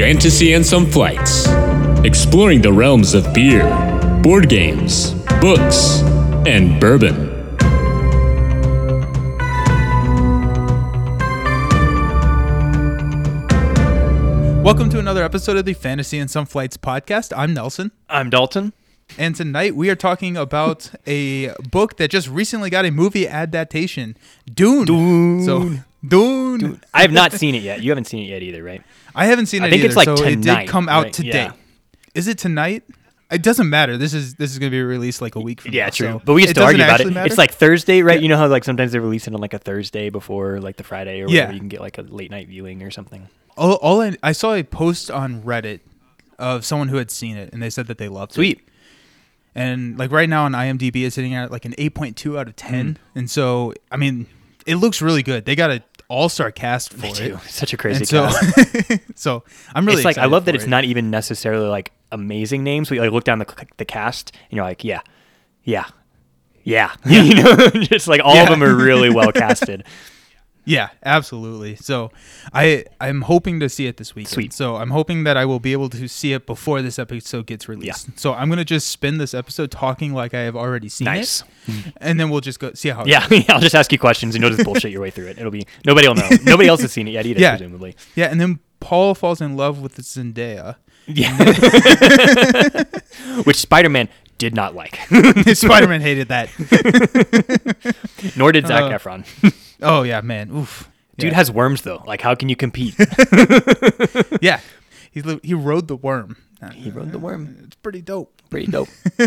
Fantasy and Some Flights, exploring the realms of beer, board games, books, and bourbon. Welcome to another episode of the Fantasy and Some Flights podcast. I'm Nelson, I'm Dalton. and tonight we are talking about a book that just recently got a movie adaptation, Dune. Dune. So Dune. I have not seen it yet. You haven't seen it yet either, right? I haven't seen it. I think either, it's like so it did come out right? today. Yeah. Is it tonight? It doesn't matter. This is this is going to be released like a week from Yeah, now. true. so but we used to argue about it. matter? It's like Thursday, right? Yeah. You know how like sometimes they release it on like a Thursday before like the Friday or Yeah. You can get like a late night viewing or something. all, all I, I saw a post on Reddit of someone who had seen it, and they said that they loved it. Sweet. and like right now on IMDb it's sitting at like an 8.2 out of 10 Mm. and so I mean it looks really good they got an all-star cast for it. Such a crazy and so cast. so I'm really it's like I love that it's it. not even necessarily like amazing names. We like look down the the cast and you're like, yeah, yeah, yeah. you know, just like all Yeah. of them are really well casted. Yeah absolutely so I I'm hoping to see it this weekend Sweet. so I'm hoping that I will be able to see it before this episode gets released so I'm gonna just spend this episode talking like I have already seen Nice. it and then we'll just go see how it Yeah, I'll just ask you questions and you'll just bullshit your way through it. It'll be nobody will know. Nobody else has seen it yet either, Yeah. presumably. yeah and then Paul falls in love with Zendaya Yeah. Which Spider Man did not like. Spider-Man hated that Nor did Zac Uh, Efron. Oh yeah man oof Dude Yeah. has worms though. Like, how can you compete? Yeah, he he rode the worm. he rode the worm. It's pretty dope. Pretty dope.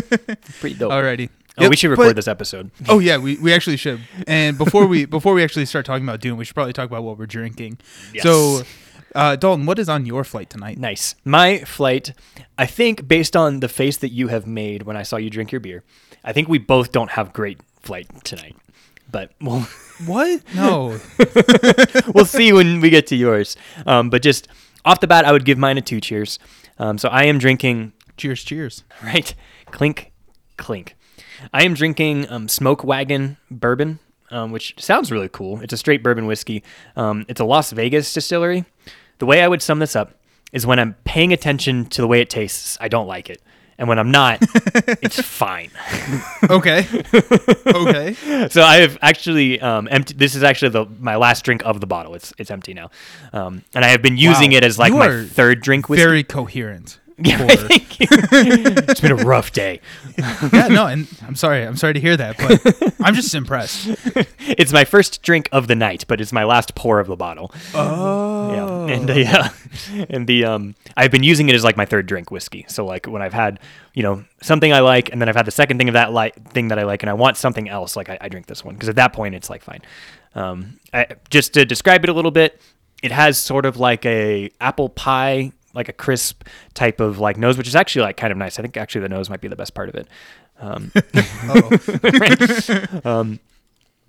Pretty dope. Alrighty. Oh, Yep, we should record but- this episode. Oh yeah, we, we actually should. And before we before we actually start talking about Dune, we should probably talk about what we're drinking. Yes. So, uh, Dalton, what is on your flight tonight? Nice. My flight, I think, based on the face that you have made when I saw you drink your beer, I think we both don't have great flight tonight. But we'll What? No. we'll see when we get to yours. Um, but just off the bat, I would give mine a two cheers. Um, so I am drinking cheers, cheers. right? Clink, clink. I am drinking um, Smoke Wagon bourbon, um, which sounds really cool. It's a straight bourbon whiskey. Um, it's a Las Vegas distillery. The way I would sum this up is when I'm paying attention to the way it tastes, I don't like it. And when I'm not, it's fine. Okay. okay. so I have actually um, empty. This is actually the my last drink of the bottle. It's it's empty now, um, and I have been using Wow. it as like You my third drink whiskey. Very coherent. yeah, thank you. it's been a rough day. yeah, no, and I'm sorry. I'm sorry to hear that, but I'm just impressed. it's my first drink of the night, but it's my last pour of the bottle. Oh. Yeah, and uh, and the um, I've been using it as like my third drink whiskey. So like when I've had you know something I like, and then I've had the second thing of that like thing that I like, and I want something else, like I, I drink this one because at that point it's like fine. Um, I, just to describe it a little bit, it has sort of like a apple pie, like a crisp type of like nose, which is actually like kind of nice. I think actually the nose might be the best part of it. Um, um,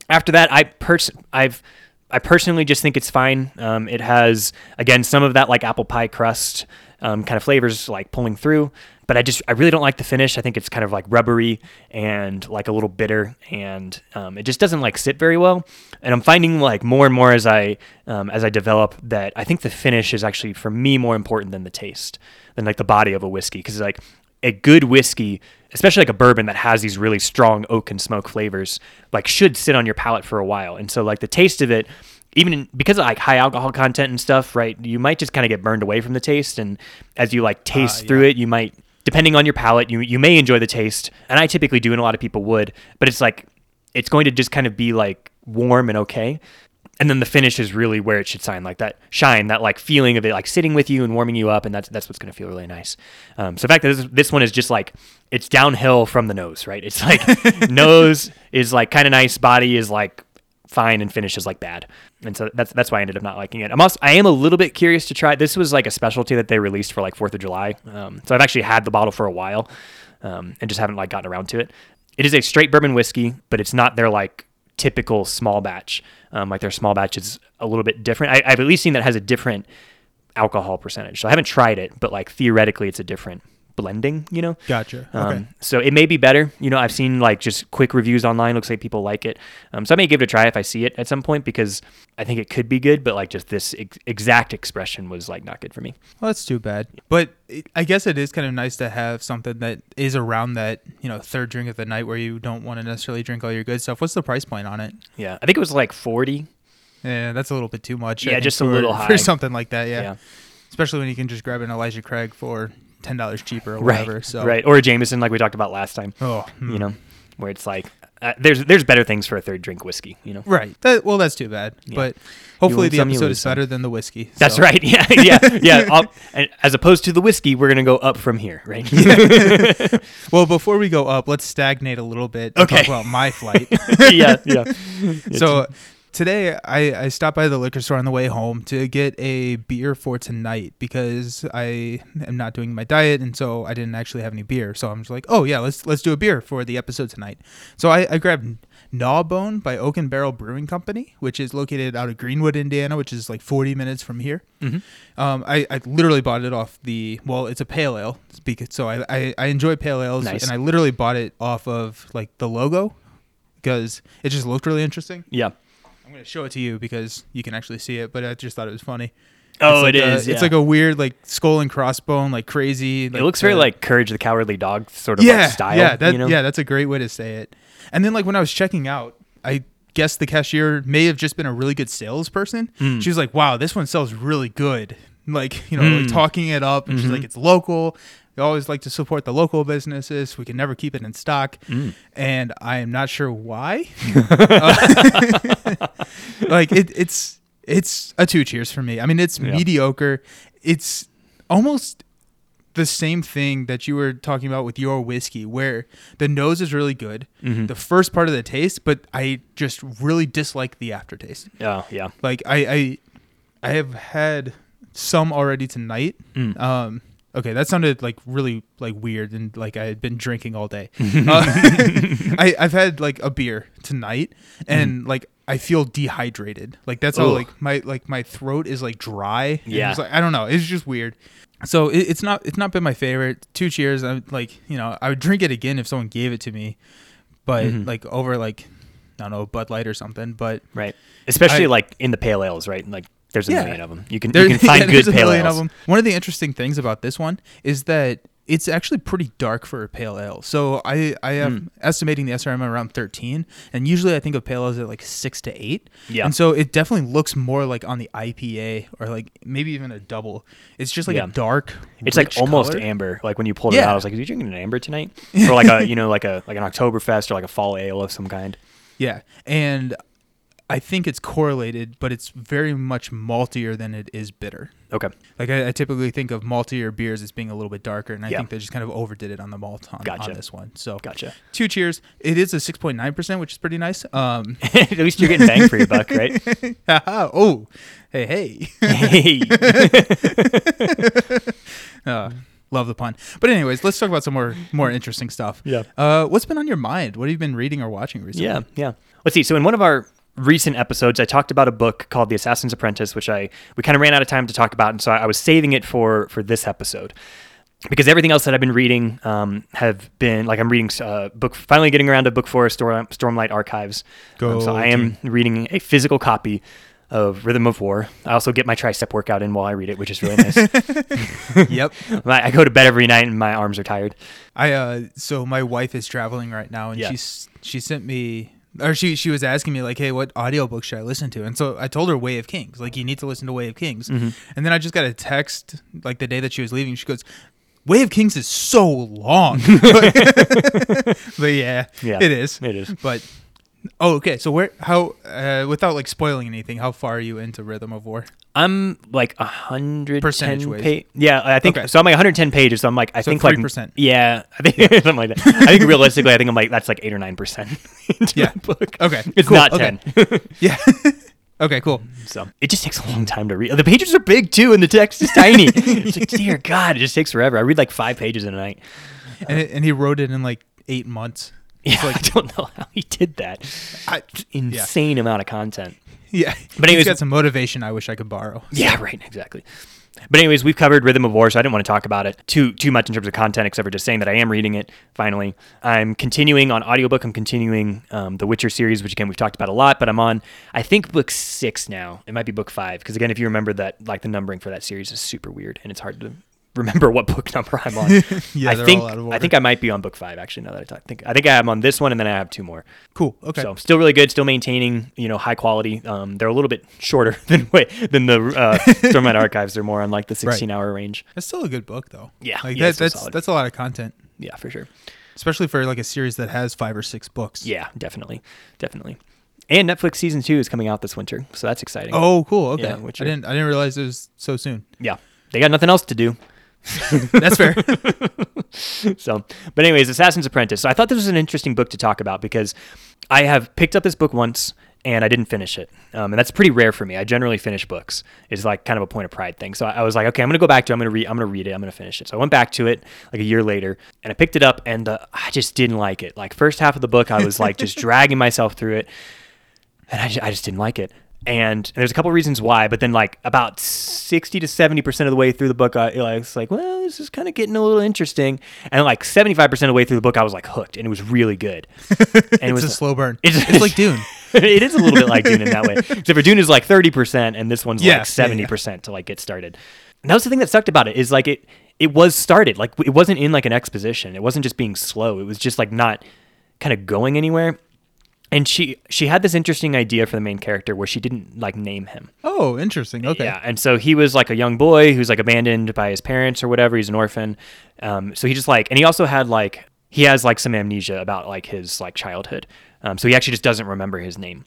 after that, I pers- I've I personally just think it's fine. Um, it has again some of that like apple pie crust um, kind of flavors like pulling through, but I just I really don't like the finish. I think it's kind of like rubbery and like a little bitter, and um, it just doesn't like sit very well. And I'm finding like more and more as I um, as I develop that I think the finish is actually for me more important than the taste, than like the body of a whiskey, because like a good whiskey, especially like a bourbon that has these really strong oak and smoke flavors, like should sit on your palate for a while. And so like the taste of it, even in, because of like high alcohol content and stuff, right? You might just kind of get burned away from the taste, and as you like taste Ah, through it, you might, depending on your palate, you you may enjoy the taste, and I typically do, and a lot of people would, but it's like it's going to just kind of be like warm and okay. And then the finish is really where it should shine, like that shine, that like feeling of it, like sitting with you and warming you up, and that's that's what's gonna feel really nice. Um, so the fact that this, this one is just like it's downhill from the nose, right? It's like nose is like kind of nice, body is like fine, and finish is like bad, and so that's that's why I ended up not liking it. I'm also I am a little bit curious to try. This was like a specialty that they released for like Fourth of July, um, so I've actually had the bottle for a while, um, and just haven't like gotten around to it. It is a straight bourbon whiskey, but it's not their like typical small batch. Um, like their small batch is a little bit different. I, I've at least seen that has a different alcohol percentage. So I haven't tried it, but like theoretically, it's a different blending, you know. Gotcha. Um, Okay. So it may be better. You know, I've seen like just quick reviews online. Looks like people like it. Um, so I may give it a try if I see it at some point because I think it could be good. But like just this ex- exact expression was like not good for me. Well, that's too bad. But it, I guess it is kind of nice to have something that is around that, you know, third drink of the night where you don't want to necessarily drink all your good stuff. What's the price point on it? Yeah, I think it was like forty. Yeah, that's a little bit too much. Yeah, just a for- little high. for something like that. Yeah. Yeah. especially when you can just grab an Elijah Craig for ten dollars cheaper or Right. whatever. So Right. Or a Jameson, like we talked about last time. Oh, You hmm. know, where it's like uh, there's there's better things for a third drink whiskey. You know. Right. That, well, that's too bad. Yeah. But hopefully the episode is better than the whiskey. That's right. Yeah, yeah, yeah. As opposed to the whiskey, we're gonna go up from here, right? Well, before we go up, let's stagnate a little bit. Okay. Talk about my flight. yeah, yeah. so today I, I stopped by the liquor store on the way home to get a beer for tonight because I am not doing my diet and so I didn't actually have any beer. So I'm just like, oh yeah, let's let's do a beer for the episode tonight. So I, I grabbed Gnawbone by Oaken Barrel Brewing Company, which is located out of Greenwood, Indiana, which is like 40 minutes from here. Mhm. Um, I, I literally bought it off the well, it's a pale ale, so I, I, I enjoy pale ales, Nice. and I literally bought it off of like the logo because it just looked really interesting. yeah. I'm gonna show it to you because you can actually see it, but I just thought it was funny. Oh, it's it like is. A, It's yeah. like a weird like skull and crossbone, like crazy. it looks very the- like Courage the Cowardly Dog sort of yeah, like style. yeah, that, you know? yeah. That's a great way to say it. And then like when I was checking out, I guess the cashier may have just been a really good salesperson. Mm. She was like, "Wow, this one sells really good." Like you know, like Mm. talking it up, and she's Mhm. like, "It's local." We always like to support the local businesses. We can never keep it in stock, Mm. and I am not sure why. Uh, like it, it's it's a two cheers for me. I mean, it's Yeah. mediocre. It's almost the same thing that you were talking about with your whiskey, where the nose is really good, Mhm. the first part of the taste, but I just really dislike the aftertaste. Oh, yeah. Like I I, I have had some already tonight. Mm. Um, okay, that sounded like really like weird and like I had been drinking all day. uh, I I've had like a beer tonight and like I feel dehydrated. Like that's all. Like my like my throat is like dry. Yeah. it's like I don't know. It's just weird. So it, it's not it's not been my favorite. Two cheers. I'm like you know I would drink it again if someone gave it to me, but Mhm. like over like I don't know Bud Light or something. But Right. Especially I- like in the pale ales, right? Like there's a Yeah. million of them. You can There- you can find yeah, good there's a pale million ales. of them. One of the interesting things about this one is that it's actually pretty dark for a pale ale. So I I am Hmm. estimating the SRM around 13, and usually I think of pale ales at like six to eight. Yeah. And so it definitely looks more like on the IPA or like maybe even a double. It's just like Yeah. a dark. It's like almost color. amber. Like when you pulled it out, I was like, "Are you drinking an amber tonight?" or like a you know like a like an Oktoberfest or like a fall ale of some kind. Yeah, and I think it's correlated, but it's very much maltier than it is bitter. Okay. Like I, I typically think of maltier beers as being a little bit darker, and I Yeah. think they just kind of overdid it on the malt on, Gotcha. on this one. So Gotcha. two cheers. It is a six point nine percent, which is pretty nice. Um, At least you're getting bang for your buck, right? oh, hey hey, hey. uh, love the pun. But anyways, let's talk about some more more interesting stuff. Yeah. Uh, what's been on your mind? What have you been reading or watching recently? Yeah, yeah. Let's see. So in one of our recent episodes, I talked about a book called The Assassin's Apprentice, which I we kind of ran out of time to talk about, and so I, I was saving it for for this episode because everything else that I've been reading um, have been like I'm reading uh, book finally getting around to book four Storm, Stormlight Archives. Um, so I am reading a physical copy of Rhythm of War. I also get my tricep workout in while I read it, which is really nice. yep. I I go to bed every night and my arms are tired. I uh so my wife is traveling right now and Yeah. she's she sent me or she she was asking me like, "Hey, what audiobook should I listen to?" And so I told her Way of Kings. Like you need to listen to Way of Kings. Mm-hmm. And then I just got a text like the day that she was leaving. She goes, "Way of Kings is so long." but yeah, Yeah, it is. It is. But oh, okay. So where how uh, without like spoiling anything, how far are you into Rhythm of War? I'm like a hundred Percentage Yeah, I think Okay. so. I'm like 110 pages. So I'm like, I So think like 3%. Yeah, I think something like that. I think realistically, I think I'm like that's like eight or nine percent Yeah. the book. Okay, it's cool, not okay. ten. Yeah. okay, cool. so it just takes a long time to read. The pages are big too, and the text is tiny. it's like, dear God, it just takes forever. I read like five pages in a night. And it, and he wrote it in like 8 months. Yeah, I don't know how he did that. I, Insane amount of content. Yeah. But he's anyways- got some motivation I wish I could borrow. Yeah, right. Exactly. But anyways, we've covered Rhythm of War, so I didn't want to talk about it too too much in terms of content, except for just saying that I am reading it. Finally, I'm continuing on audiobook. I'm continuing um, the Witcher series, which again we've talked about a lot. But I'm on, I think book six now. It might be book five, because again, if you remember that, like the numbering for that series is super weird, and it's hard to remember what book number I'm on. Yeah, I think all out of I think I might be on book five actually. Now that I talk, think I think I am on this one, and then I have two more. Cool. Okay. So still really good, still maintaining you know high quality. Um, they're a little bit shorter than way than the uh, Stormlight Archives. They're more on like the 16 hour range. That's still a good book, though. Yeah, Like yeah, that, that's solid. that's a lot of content, Yeah, for sure. especially for like a series that has five or six books. Yeah, definitely, definitely. And Netflix season two is coming out this winter, so that's exciting. Oh, cool. Okay. Yeah, I didn't I didn't realize it was so soon. yeah, they got nothing else to do. That's fair. so, but anyways, Assassin's Apprentice. So I thought this was an interesting book to talk about because I have picked up this book once and I didn't finish it, um, and that's pretty rare for me. I generally finish books. It's like kind of a point of pride thing. So I I was like, okay, I'm gonna go back to. it. I'm gonna read. I'm gonna read it. I'm gonna finish it. So I went back to it like a year later, and I picked it up, and uh, I just didn't like it. Like first half of the book, I was like just dragging myself through it, and I just, I just didn't like it. And there's a couple reasons why, but then like about 60 to 70 percent of the way through the book, I I was like, well, this is kind of getting a little interesting. And like 75 percent of the way through the book, I was like hooked, and it was really good. And it was a slow burn. It's- It's, like Dune. it is a little bit like Dune in that way. Except for Dune is like 30% and this one's Yeah, like yeah, yeah. 70% to like get started. And that was the thing that sucked about it is like it it was started. Like it wasn't in like an exposition. It wasn't just being slow. It was just like not kind of going anywhere. And she she had this interesting idea for the main character where she didn't like name him. Oh, interesting. Okay. Yeah, and so he was like a young boy who's like abandoned by his parents or whatever. He's an orphan. Um, so he just like, and he also had like, he has like some amnesia about like his like childhood. Um, so he actually just doesn't remember his name.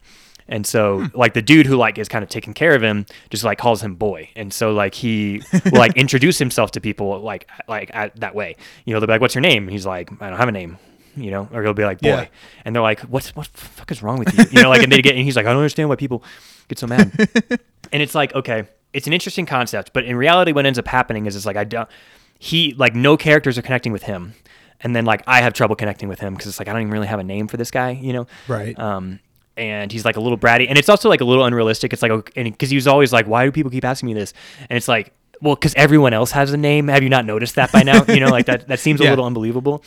And so like the dude who like is kind of taking care of him just like calls him boy. And so like he will like introduce himself to people like like at, that way. You know, they'll be like, "What's your name?" And he's like, "I don't have a name." You know, or he'll be like, "Boy," Yeah. and they're like, "What's what the fuck is wrong with you?" You know, like and they get and he's like, "I don't understand why people get so mad." and it's like okay it's an interesting concept but in reality what ends up happening is it's like i don't he like no characters are connecting with him and then like i have trouble connecting with him because it's like i don't even really have a name for this guy you know Right. um and he's like a little bratty and it's also like a little unrealistic it's like because he was always like why do people keep asking me this and it's like well because everyone else has a name have you not noticed that by now you know like that that seems a little unbelievable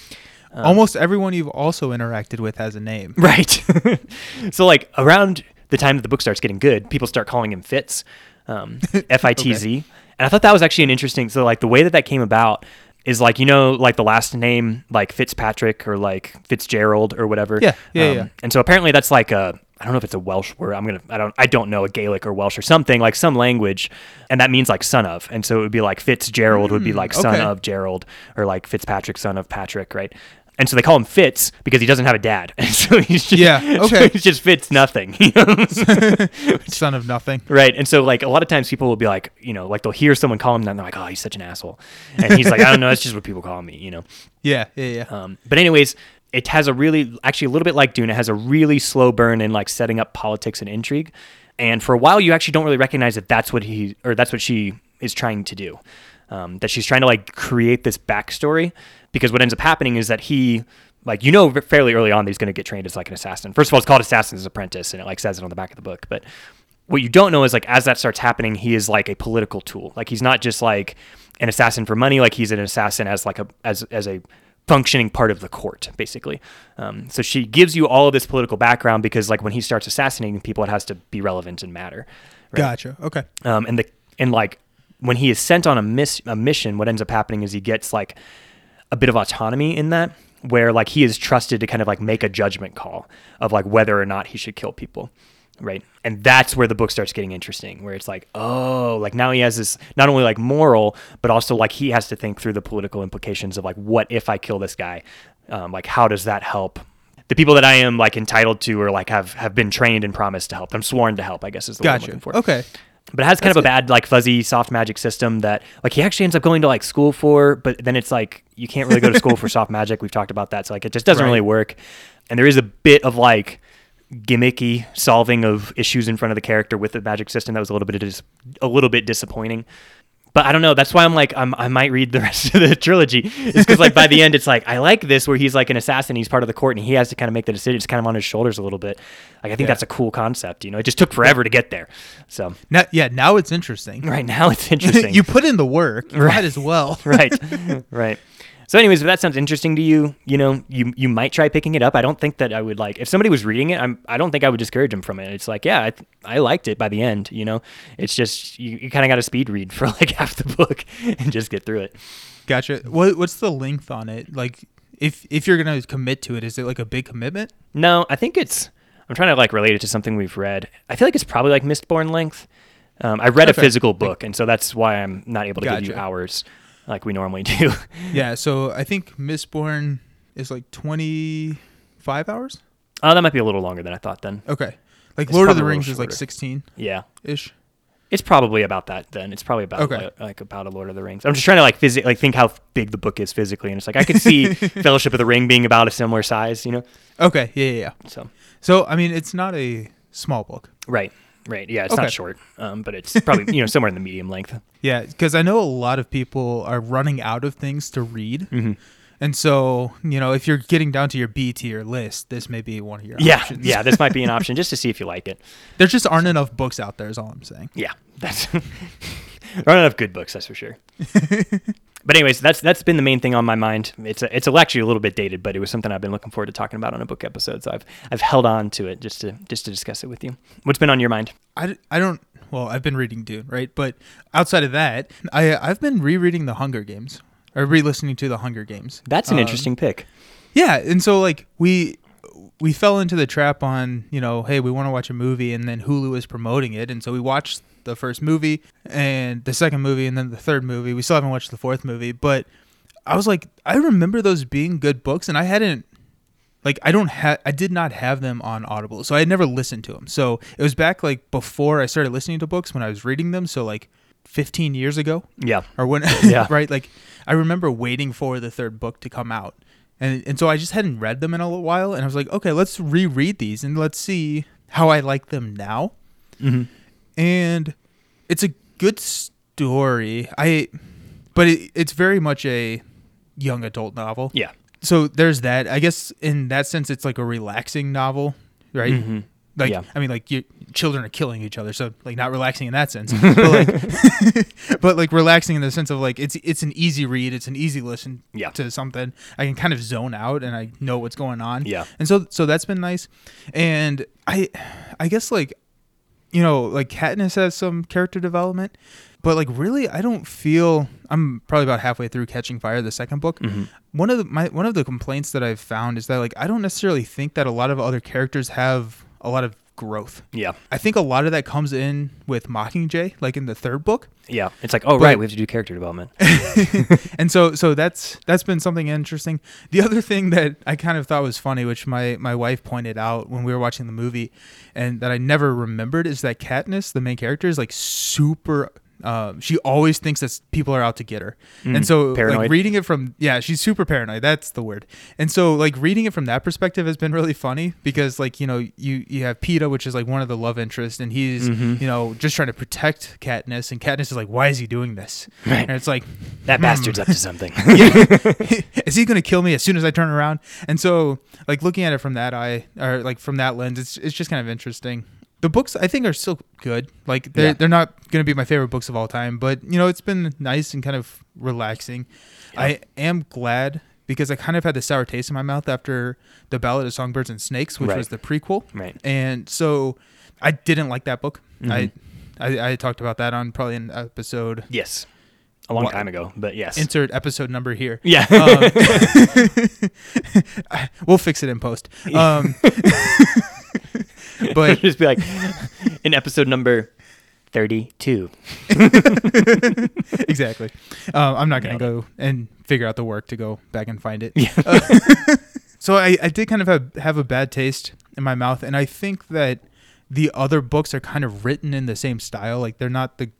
Almost everyone you've also interacted with has a name. Right. so like around the time that the book starts getting good, people start calling him Fitz, um, F I T Z, and I thought that was actually an interesting. So like the way that that came about is like you know like the last name like Fitzpatrick or like Fitzgerald or whatever. Yeah, yeah, Um, yeah. And so apparently that's like a I don't know if it's a Welsh word. I'm gonna I don't I don't know a Gaelic or Welsh or something like some language, and that means like son of. And so it would be like Fitzgerald would be like son okay. of Gerald or like Fitzpatrick son of Patrick, right? And so they call him Fitz because he doesn't have a dad. And so he's just, Yeah, okay. he just fits nothing. you know? Son of nothing. right. And so like a lot of times people will be like, you know, like they'll hear someone call him that and they're like, oh, he's such an asshole. And he's like, I don't know, that's just what people call me, you know. Yeah, yeah, yeah. Um, but anyways, it has a really, actually a little bit like Dune. It has a really slow burn in like setting up politics and intrigue. And for a while, you actually don't really recognize that that's what he or that's what she is trying to do. Um, that she's trying to like create this backstory because what ends up happening is that he like you know fairly early on that he's going to get trained as like an assassin. First of all, it's called Assassin's Apprentice, and it like says it on the back of the book. But what you don't know is like as that starts happening, he is like a political tool. Like he's not just like an assassin for money. Like he's an assassin as like a as as a functioning part of the court, basically. Um, so she gives you all of this political background because like when he starts assassinating people, it has to be relevant and matter. right? Gotcha. Okay. um, and the and like when he is sent on a miss a mission, what ends up happening is he gets like a bit of autonomy in that, where like he is trusted to kind of like make a judgment call of like whether or not he should kill people, right? And that's where the book starts getting interesting, where it's like, oh, like now he has this not only like moral, but also like he has to think through the political implications of like what if I kill this guy, um, like how does that help? The people that I am like entitled to or like have have been trained and promised to help. I'm sworn to help. I guess is the word I'm looking for Okay. But it has kind of a bad like fuzzy soft magic system that like he actually ends up going to like school for but then it's like you can't really go to school for soft magic we've talked about that so like it just doesn't Right. really work. And there is a bit of like gimmicky solving of issues in front of the character with the magic system that was a little bit dis- a little bit disappointing But I don't know. That's why I'm like, I'm, I might read the rest of the trilogy. It's because like by the end, it's like I like this where he's like an assassin. He's part of the court, and he has to kind of make the decision. It's kind of on his shoulders a little bit. Like I think Yeah. that's a cool concept. You know, it just took forever to get there. So Now, yeah, now it's interesting. right now, it's interesting. you put in the work, Right. as well. right, right. So, anyways, if that sounds interesting to you, you know, you you might try picking it up. I don't think that I would like if somebody was reading it. I'm I don't think I would discourage them from it. It's like, yeah, I, th- I liked it by the end. You know, it's just you, you kind of got to speed read for like half the book and just get through it. Gotcha. What what's the length on it? Like, if if you're gonna commit to it, is it like a big commitment? No, I think it's. I'm trying to like relate it to something we've read. I feel like it's probably like Mistborn length. Um, I read Okay. a physical book, and so that's why I'm not able to give you hours like we normally do. Yeah. So I think Mistborn is like twenty five hours. oh, that might be a little longer than I thought. Then, Okay. Like It's Lord of the Rings is like sixteen yeah, ish. it's probably about that. Then it's probably about Okay. like, like about a Lord of the Rings. I'm just trying to like physi- like think how big the book is physically, and it's like I could see Fellowship of the Ring being about a similar size. You know, Okay. Yeah, yeah, yeah. so So I mean, it's not a small book. right, right, yeah, it's Okay. not short, um, but it's probably you know somewhere in the medium length. Yeah, because I know a lot of people are running out of things to read, Mhm. and so you know, if you're getting down to your B tier list, this may be one of your Yeah, options. yeah, this might be an option just to see if you like it. there just aren't enough books out there. Is all I'm saying. Yeah, that's there aren't enough good books, that's for sure. but anyways, that's that's been the main thing on my mind. It's a, it's actually a little bit dated, but it was something I've been looking forward to talking about on a book episode. So I've I've held on to it just to just to discuss it with you. What's been on your mind? I, I don't. Well, I've been reading Dune, right? But outside of that, I I've been rereading The Hunger Games or re-listening to The Hunger Games. That's an Um, interesting pick. Yeah, and so like we we fell into the trap on you know, hey, we want to watch a movie, and then Hulu is promoting it, and so we watched the first movie and the second movie, and then the third movie. We still haven't watched the fourth movie, but I was like, I remember those being good books, and I hadn't. Like I don't have, I did not have them on Audible, so I had never listened to them. So it was back like before I started listening to books when I was reading them. So like 15 years ago, Yeah, or when Yeah. right like i remember waiting for the third book to come out and and so i just hadn't read them in a little while and i was like okay let's reread these and let's see how i like them now hmm and it's a good story. I but it, it's very much a young adult novel. Yeah, so there's that. I guess in that sense it's like a relaxing novel right? Mhm. like Yeah. i mean like you children are killing each other so like not relaxing in that sense. But like but like relaxing in the sense of like it's it's an easy read it's an easy listen Yeah. to something. I can kind of zone out and i know what's going on. Yeah. and so so that's been nice. And i i guess like you know like katniss has some character development but like really i don't feel i'm probably about halfway through catching fire the second book Mhm. one of the my one of the complaints that i've found is that like i don't necessarily think that a lot of other characters have a lot of growth yeah, i think a lot of that comes in with mockingjay like in the third book yeah. It's like, oh But- right, we have to do character development. and so so that's that's been something interesting the other thing that i kind of thought was funny which my my wife pointed out when we were watching the movie and that i never remembered is that katniss the main character is like super um, she always thinks that people are out to get her, Mm, and so paranoid. like reading it from yeah, she's super paranoid. That's the word. And so like reading it from that perspective has been really funny because like you know you you have Peeta, which is like one of the love interests, and he's Mhm. you know just trying to protect Katniss, and Katniss is like, why is he doing this? Right. And it's like That hmm. bastard's up to something. is he gonna kill me as soon as I turn around? And so, like looking at it from that eye, or like from that lens, it's it's just kind of interesting. The books I think are still good. Like they're Yeah. they're not gonna be my favorite books of all time, but you know it's been nice and kind of relaxing. Yeah. I am glad because I kind of had the sour taste in my mouth after the Ballad of Songbirds and Snakes, which Right. was the prequel, right. and so I didn't like that book. Mhm. I, I I talked about that on probably an episode. Yes. A long What- time ago, but yes. Insert episode number here. yeah. Um, we'll fix it in post. Um, but just be like in episode number 32. exactly, um, I'm not gonna Nailed go and figure out the work to go back and find it. Yeah. So I, I did kind of have, have a bad taste in my mouth, and I think that the other books are kind of written in the same style. Like they're not the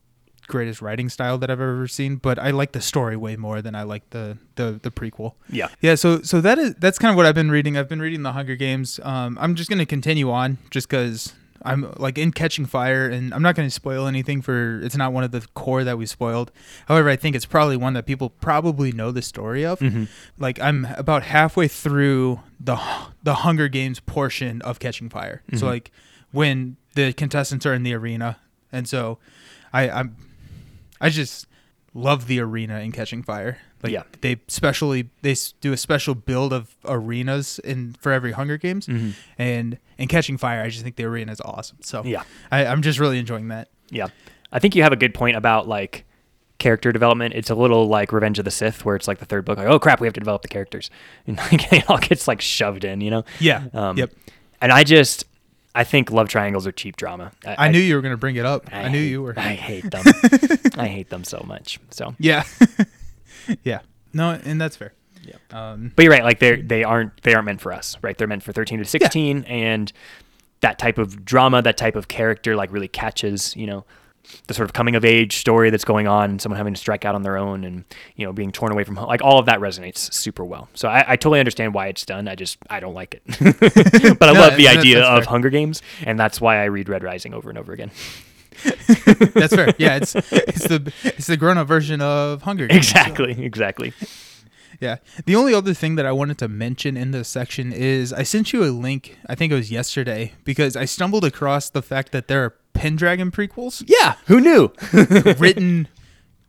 greatest writing style that I've ever seen, but I like the story way more than I like the the, the prequel. Yeah. Yeah, so so that is that's kind of what I've been reading. I've been reading The Hunger Games. Um, I'm just gonna continue on just because I'm like in Catching Fire, and I'm not going to spoil anything for. It's not one of the core that we spoiled. However, I think it's probably one that people probably know the story of. Mm-hmm. Like I'm about halfway through the the Hunger Games portion of Catching Fire. Mm-hmm. So like when the contestants are in the arena, and so I I'm I just love the arena in Catching Fire. Like Yeah. they specially they do a special build of arenas in for every Hunger Games, Mhm. and in Catching Fire, I just think the arena is awesome. So Yeah. I, I'm just really enjoying that. Yeah. I think you have a good point about like character development. It's a little like Revenge of the Sith, where it's like the third book, like, oh crap, we have to develop the characters. And like, it all gets like shoved in, you know? Yeah. Um, yep. And I just, I think love triangles are cheap drama. I, knew you were gonna bring it up. I, knew hate- you were. I hate them. I hate them so much. So, yeah. yeah. No, and that's fair. Yeah. Um, but you're right. Like they they aren't they aren't meant for us, right? They're meant for 13 to 16, and that type of drama, that type of character, like really catches, you know, the sort of coming of age story that's going on, and someone having to strike out on their own, and you know, being torn away from home. Like all of that resonates super well. So I, I totally understand why it's done. I just I don't like it, but I No, love the idea of fair. Hunger Games, and that's why I read Red Rising over and over again. that's fair. Yeah, it's it's the it's the grown up version of Hunger Games. so- Exactly, exactly. Yeah. The only other thing that I wanted to mention in this section is I sent you a link, I think it was yesterday, because I stumbled across the fact that there are Pendragon prequels Yeah, who knew? written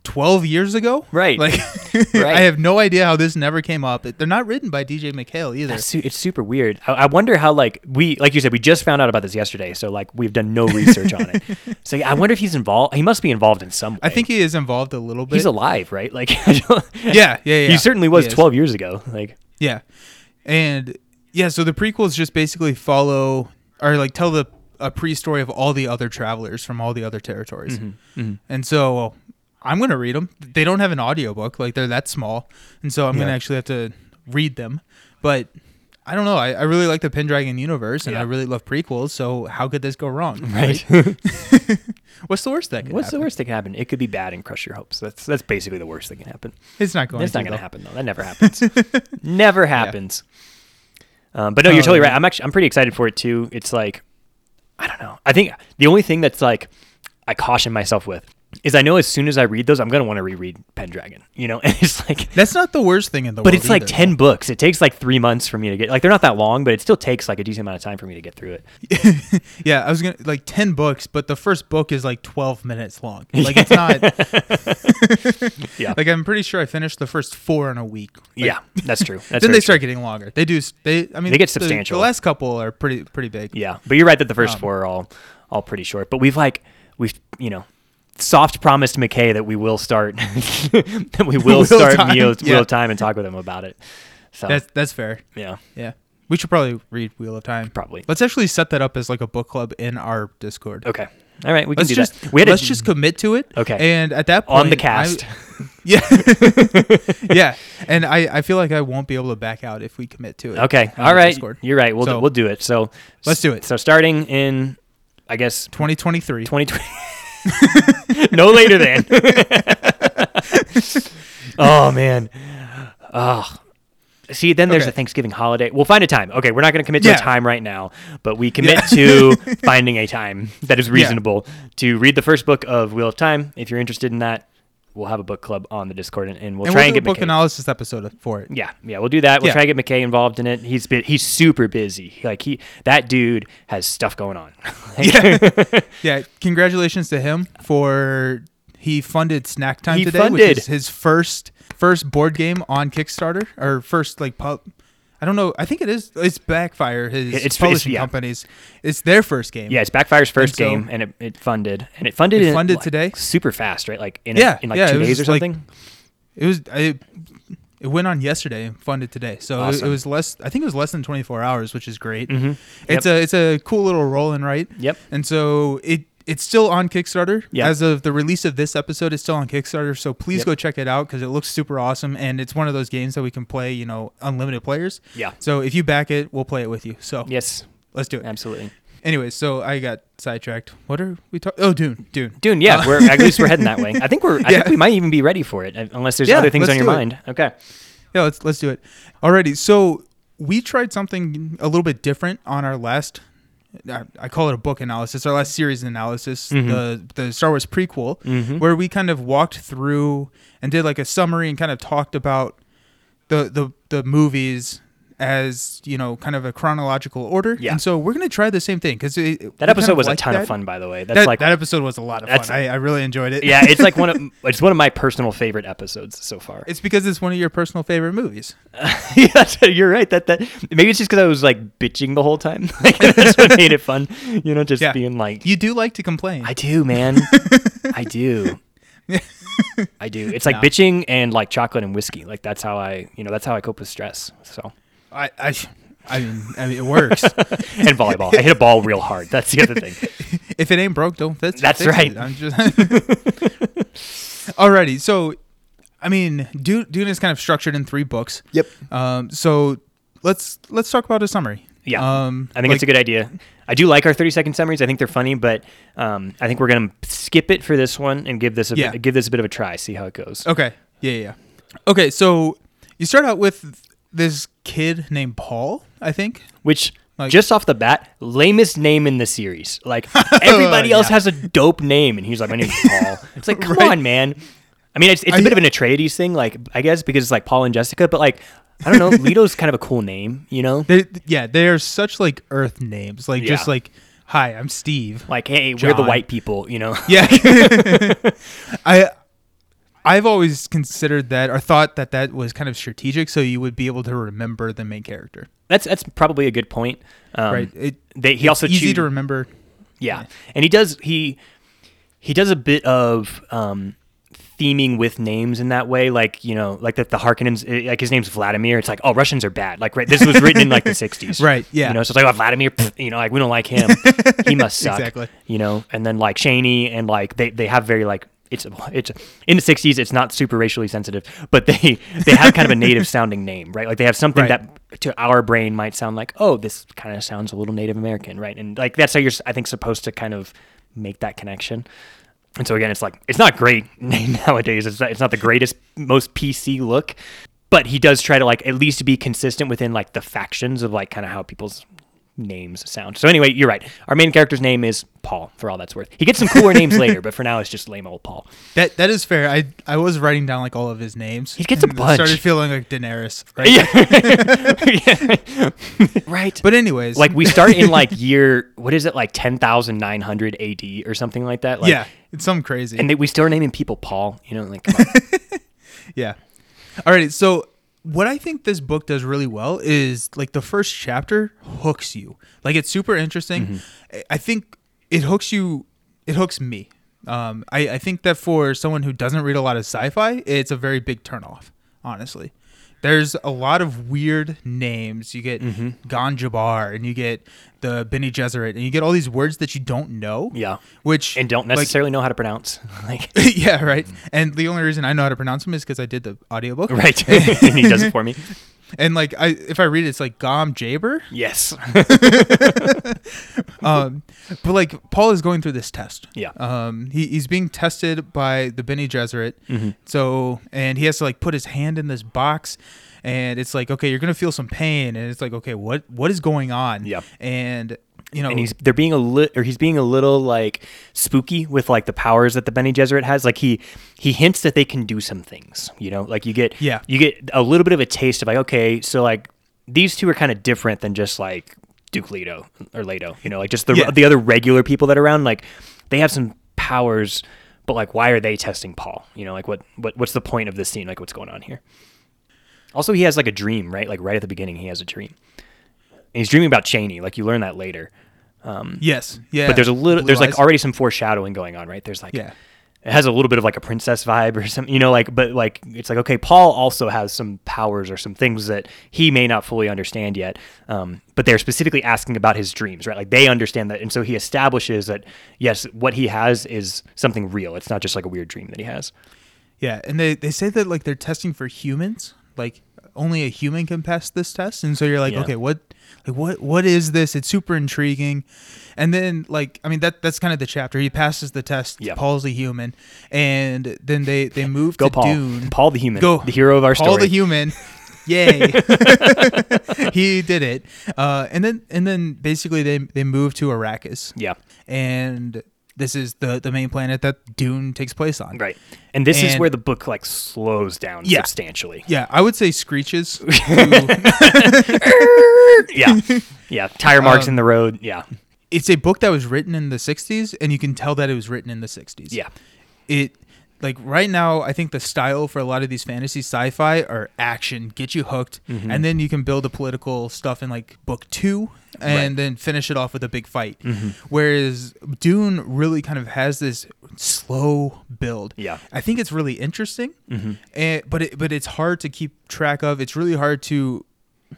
12 years ago. Right. Like, Right. I have no idea how this never came up. They're not written by DJ MacHale either. Su- it's super weird. I, I wonder how like we like you said we just found out about this yesterday, so like we've done no research on it. So yeah, I wonder if he's involved. He must be involved in some way. I think he is involved a little bit. he's alive, right? Like Yeah, yeah, yeah. He certainly was He 12 years ago. Like Yeah. And yeah, so the prequels just basically follow or like tell the a pre-story of all the other travelers from all the other territories. Mm-hmm. And so I'm going to read them. They don't have an audiobook, like they're that small. And so I'm going to actually have to read them. But I don't know. I, I really like the Pendragon universe and I really love prequels, so how could this go wrong? right. What's the worst that could What's happen? the worst that can happen? It could be bad and crush your hopes. That's that's basically the worst that can happen. It's not going It's to. not going to happen though. That never happens. never happens. Um, but no, you're Oh, totally right. I'm actually I'm pretty excited for it too. It's like I don't know. I think the only thing that's like I caution myself with is I know as soon as I read those, I'm gonna want to reread Pendragon. You know, and it's like. That's not the worst thing in the But world. But it's like either. 10 books. It takes like three months for me to get, like, they're not that long, but it still takes like a decent amount of time for me to get through it. Yeah, I was gonna like ten books, but the first book is like twelve minutes long. Like it's not. Yeah. Like I'm pretty sure I finished the first four in a week. Like, yeah, that's true. That's then they true. start getting longer. They do. They. I mean, They get the- substantial. The, last couple are pretty pretty big. Yeah, but you're right that the first Um, four are all all pretty short. But we've like we've you know soft promised McKay that we will start that we will start Time, Wheel, yeah. Wheel of Time and talk with him about it. So That's that's fair. yeah, Yeah, we should probably read Wheel of Time. probably. Let's actually set that up as like a book club in our Discord. Okay, all right, we can Let's do just that. We had let's just commit to it. Okay. And at that point, on the I- cast. yeah. yeah. And I I feel like I won't be able to back out if we commit to it. okay, all right, Discord. you're right. We'll So- do, we'll do it. So Let's do it. So starting in, I guess 2023. 2020. no later than. oh man. Oh. See, then there's Okay. a Thanksgiving holiday. We'll find a time. Okay, we're not going to commit to Yeah. a time right now, but we commit Yeah. to finding a time that is reasonable to read the first book of Wheel of Time. If you're interested in that, we'll have a book club on the Discord, and, and we'll and try we'll and do a get book McKay. analysis episode for it. Yeah, yeah, we'll do that. We'll Yeah. try to get McKay involved in it. He's been, he's super busy. Like he, that dude has stuff going on. Yeah. yeah. Congratulations to him for he funded Snack Time He today, funded. which is his first first board game on Kickstarter or first like pub. I don't know. I think it is. It's Backfire, his It's- it's- publishing yeah. companies. It's their first game. Yeah, it's Backfire's first so- game, and it, it funded, and it funded It in, funded like, today? super fast, right? Like in, Yeah, a, in like yeah, two days or just, like, something. It was. I, it went on yesterday and funded today, so it, it was less. I think it was less than 24 hours, which is great. Mhm. It's a it's a cool little roll and write. Yep. And so it it's still on Kickstarter. Yeah. As of the release of this episode, it's still on Kickstarter. So please Yep. go check it out because it looks super awesome and it's one of those games that we can play. You know, unlimited players. Yeah. So if you back it, we'll play it with you. So Yes, let's do it. absolutely. Anyways, so I got sidetracked. What are we talking? Oh, Dune, Dune. Dune, yeah, Uh, we're at least we're heading that way. I think we're. I Yeah. think we might even be ready for it, uh, unless there's Yeah, other things on your it. mind. Okay. Yeah, let's let's do it. Alrighty. So we tried something a little bit different on our last I I call it a book analysis, our last series analysis, Mm-hmm. the the Star Wars prequel, where we kind of walked through and did like a summary and kind of talked about the the the movies as you know kind of a chronological order. Yeah. And so we're gonna try the same thing because That episode was a ton of fun, by the way. That's That, like that episode was a lot of fun. I, I really enjoyed it. yeah, it's like one of it's one of my personal favorite episodes so far. It's because it's one of your personal favorite movies. yeah, you're right. That that maybe it's just because I was like bitching the whole time. Like, that's what made it fun. You know, just Yeah. being like, You do like to complain. I do, man. I do. I do. It's like No. bitching and like chocolate and whiskey. Like that's how I, you know, that's how I cope with stress. So I, I, I mean, I mean, it works. and volleyball. I hit a ball real hard. That's the other thing. if it ain't broke, don't fix. It. That's fix right. It. I'm just. Alrighty, so, I mean, Dune, Dune is kind of structured in three books. Yep. Um, so let's let's talk about a summary. Yeah. Um, I think it's a good idea. I do like our 30 second summaries. I think they're funny, but um, I think we're gonna skip it for this one and give this a Yeah. bit, give this a bit of a try. See how it goes. Okay. Yeah, yeah. yeah. Okay, so you start out with this kid named Paul, I think. Which Like- just off the bat, lamest name in the series. Like oh, everybody else Yeah. has a dope name, and he's like, my name's Paul. It's like, come Right. on, man. I mean, it's, it's a I- bit of an Atreides thing, like I guess because it's like Paul and Jessica, but like I don't know, Leto's kind of a cool name, you know? They, yeah, they're such like Earth names, like just like, "Hi, I'm Steve." Like, hey, we're the white people, you know? Yeah. I I've always considered that or thought that that was kind of strategic so you would be able to remember the main character. That's that's probably a good point. Um, right? It, They, he also easy choo- to remember. Yeah, and he does he he does a bit of um, theming with names in that way, like you know, like that the Harkonnens, eh, like his name's Vladimir. It's like, oh, Russians are bad. Like, right, this was written in like the '60s, Right, yeah. You know, so it's like, oh, Vladimir, pff, you know, like we don't like him. he must suck. Exactly. You know, and then like Chani and like they they have very like. It's it's in the '60s. It's not super racially sensitive, but they they have kind of a native sounding name, right? Like they have something Right. that to our brain might sound like, oh, this kind of sounds a little Native American, right? And like that's how you're, I think, supposed to kind of make that connection. And so again, it's like it's not great nowadays. It's not, it's not the greatest, most PC look, but he does try to like at least be consistent within like the factions of like kind of how people's names sound. So anyway, you're right. Our main character's name is Paul, for all that's worth. He gets some cooler names later, but for now it's just lame old Paul. That that is fair. I I was writing down like all of his names. He gets a and it bunch. Started feeling like Daenerys, right? Yeah. right. But anyways, like we start in like year what is it like 10,900 AD or something like that like yeah, it's some crazy. and they, we still are naming people Paul you know like come on. Yeah. All right. So what I think this book does really well is like the first chapter hooks you. Like it's super interesting. Mm-hmm. I- think it hooks you. It hooks me. Um, I, I think that for someone who doesn't read a lot of sci-fi, it's a very big turnoff. Honestly, there's a lot of weird names. You get Mm-hmm. And you get the Bene Gesserit, and you get all these words that you don't know. yeah Which and don't like, necessarily know how to pronounce like yeah, right. And the only reason I know how to pronounce them is because I did the audiobook. right and he does it for me And like I if I read it, it's like Gom Jabbar. yes Um but like Paul is going through this test. Yeah. Um he, he's being tested by the Bene Gesserit. Mm-hmm. So and he has to like put his hand in this box and it's like, okay, you're gonna feel some pain and it's like, okay, what what is going on? Yeah. And you know and he's they're being a little or he's being a little like spooky with like the powers that the Bene Gesserit has. Like he he hints that they can do some things you know? Like you get Yeah. you get a little bit of a taste of like okay so like these two are kind of different than just like Duke Leto or Leto you know? Like just the Yeah. the other regular people that are around like they have some powers but like why are they testing Paul? You know like what what what's the point of this scene? Like what's going on here? Also he has like a dream right? Like right at the beginning he has a dream. And he's dreaming about Chani like you learn that later Yes. Yeah. but there's a little Blue there's like eyes. already some foreshadowing going on right there's like Yeah. it has a little bit of like a princess vibe or something you know like but like it's like okay paul also has some powers or some things that he may not fully understand yet um, but they're specifically asking about his dreams right like they understand that and so he establishes that yes what he has is something real it's not just like a weird dream that he has Yeah, and they, they say that like they're testing for humans, like only a human can pass this test, and so you're like, Yeah. okay, what, like what, what is this? It's super intriguing, and then like I mean that that's kind of the chapter. He passes the test. Yeah. Paul's a human, and then they they move go to paul Dune. paul the human Go the hero of our Paul story Paul the human. Yay! he did it. Uh, and then and then basically they they moved to Arrakis, Yeah. and this is the the main planet that Dune takes place on. Right. And this is where the book like slows down Yeah. substantially. Yeah, I would say screeches. Yeah. Yeah. Tire marks Um, in the road. Yeah. it's a book that was written in the 60s and you can tell that it was written in the 60s. Yeah. It like right now I think the style for a lot of these fantasy sci-fi are action, get you hooked, Mm-hmm. and then you can build the political stuff in like book 2 and then finish it off with a big fight. Mm-hmm. Whereas Dune really kind of has this slow build. Yeah. I think it's really interesting. Mm-hmm. And but it, but it's hard to keep track of. It's really hard to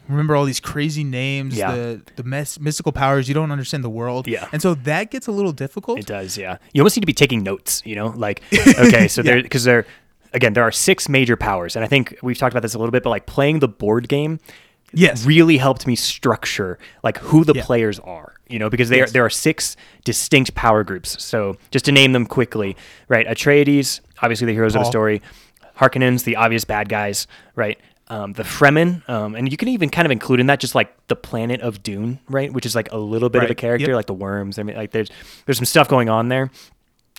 remember all these crazy names, Yeah. the the mes- mystical powers. You don't understand the world. Yeah. And so that gets a little difficult. It does, yeah. You almost need to be taking notes, you know, like okay, so there because there again there are six major powers, and I think we've talked about this a little bit, but like playing the board game, Yes. really helped me structure like who the Yeah. players are, you know, because they are, there are six distinct power groups. So just to name them quickly, right? Atreides, obviously the heroes of the story. Harkonnens, the obvious bad guys, right? Um, the Fremen, um, and you can even kind of include in that just like the planet of Dune, right? Which is like a little bit of a character, Yep. like the worms. I mean, like there's there's some stuff going on there.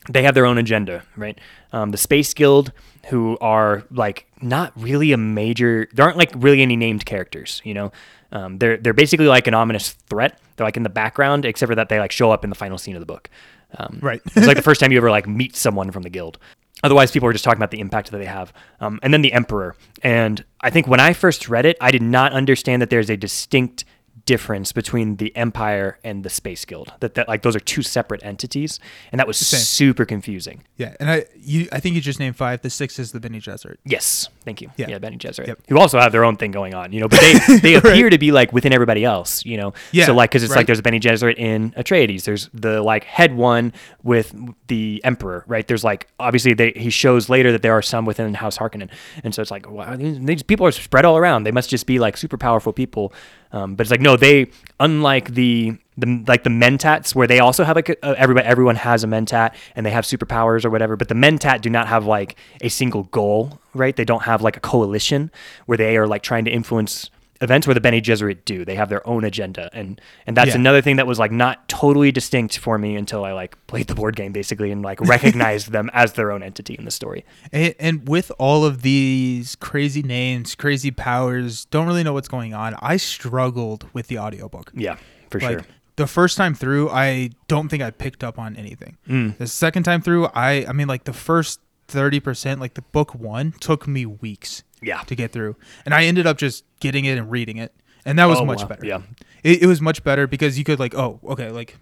They have their own agenda, right? Um, the Space Guild, who are like not really a major. There aren't like really any named characters, you know. Um, they're they're basically like an ominous threat. They're like in the background, except for that they like show up in the final scene of the book. Um, Right. it's like the first time you ever like meet someone from the guild. Otherwise, people are just talking about the impact that they have. Um, and then the emperor. And I think when I first read it, I did not understand that there's a distinct difference between the empire and the space guild. That, that like those are two separate entities, and that was Same. super confusing. Yeah. And I you I think you just named five. The sixth is the Bene Gesserit. Yes, thank you. Yeah, Yeah. Bene Gesserit, Yep. who also have their own thing going on, you know, but they they appear to be like within everybody else, you know. Yeah, So like, because it's like there's a Bene Gesserit in Atreides. There's the like head one with the Emperor, right? There's like obviously they he shows later that there are some within House Harkonnen, and so it's like wow, these, these people are spread all around. They must just be like super powerful people. Um, but it's like no, they unlike the the like the mentats where they also have like a, everybody everyone has a mentat and they have superpowers or whatever but the mentat do not have like a single goal right? They don't have like a coalition where they are like trying to influence events where the Bene Gesserit do they have their own agenda and and that's Yeah. another thing that was like not totally distinct for me until I like played the board game basically and like recognized them as their own entity in the story And, and with all of these crazy names, crazy powers, don't really know what's going on. I struggled with the audiobook. yeah for like sure the first time through, I don't think I picked up on anything. Mm. The second time through, I I mean like the first 30%, like the book 1 took me weeks yeah to get through. And I ended up just getting it and reading it. And that was Oh, much wow. better. Yeah. It, it was much better because you could like, oh, okay, like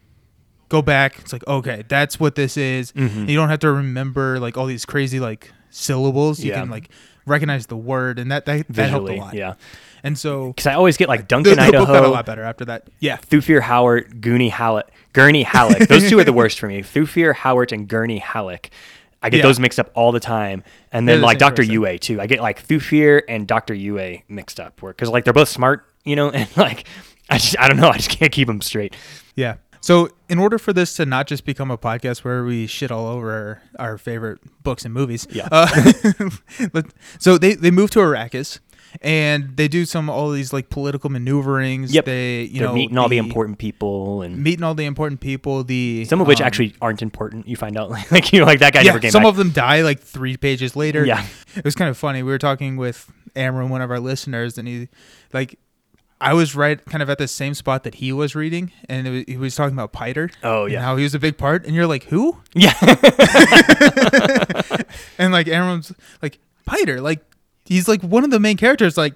go back. It's like, okay, that's what this is. Mhm. You don't have to remember like all these crazy like syllables. You Yeah. can like recognize the word and that that, that helped a lot. yeah And so because I always get like the, Duncan the book got a lot better after that. Yeah. Thufir Hawat, Goonie Halleck, Gurney Halleck. Those two are the worst for me. Thufir Hawat and Gurney Halleck. I get Yeah. those mixed up all the time. And then the like Dr. person. Yue too. I get like Thufir and Dr. Yue mixed up where because like they're both smart, you know, and like I just I don't know, I just can't keep them straight. Yeah. So, in order for this to not just become a podcast where we shit all over our, our favorite books and movies, Yeah. Uh, so they they move to Arrakis, and they do some all these like political maneuverings. Yep. They you they're know meeting all the important people and meeting all the important people. The some of which um, actually aren't important. You find out like you know like that guy yeah, never came some back. of them die like three pages later. Yeah. it was kind of funny. We were talking with Amron, one of our listeners, and he like. I was right kind of at the same spot that he was reading, and it was, he was talking about Piter. Oh, and yeah. how he was a big part, and you're like, who? yeah. and like Aaron's like Piter, like he's like one of the main characters. Like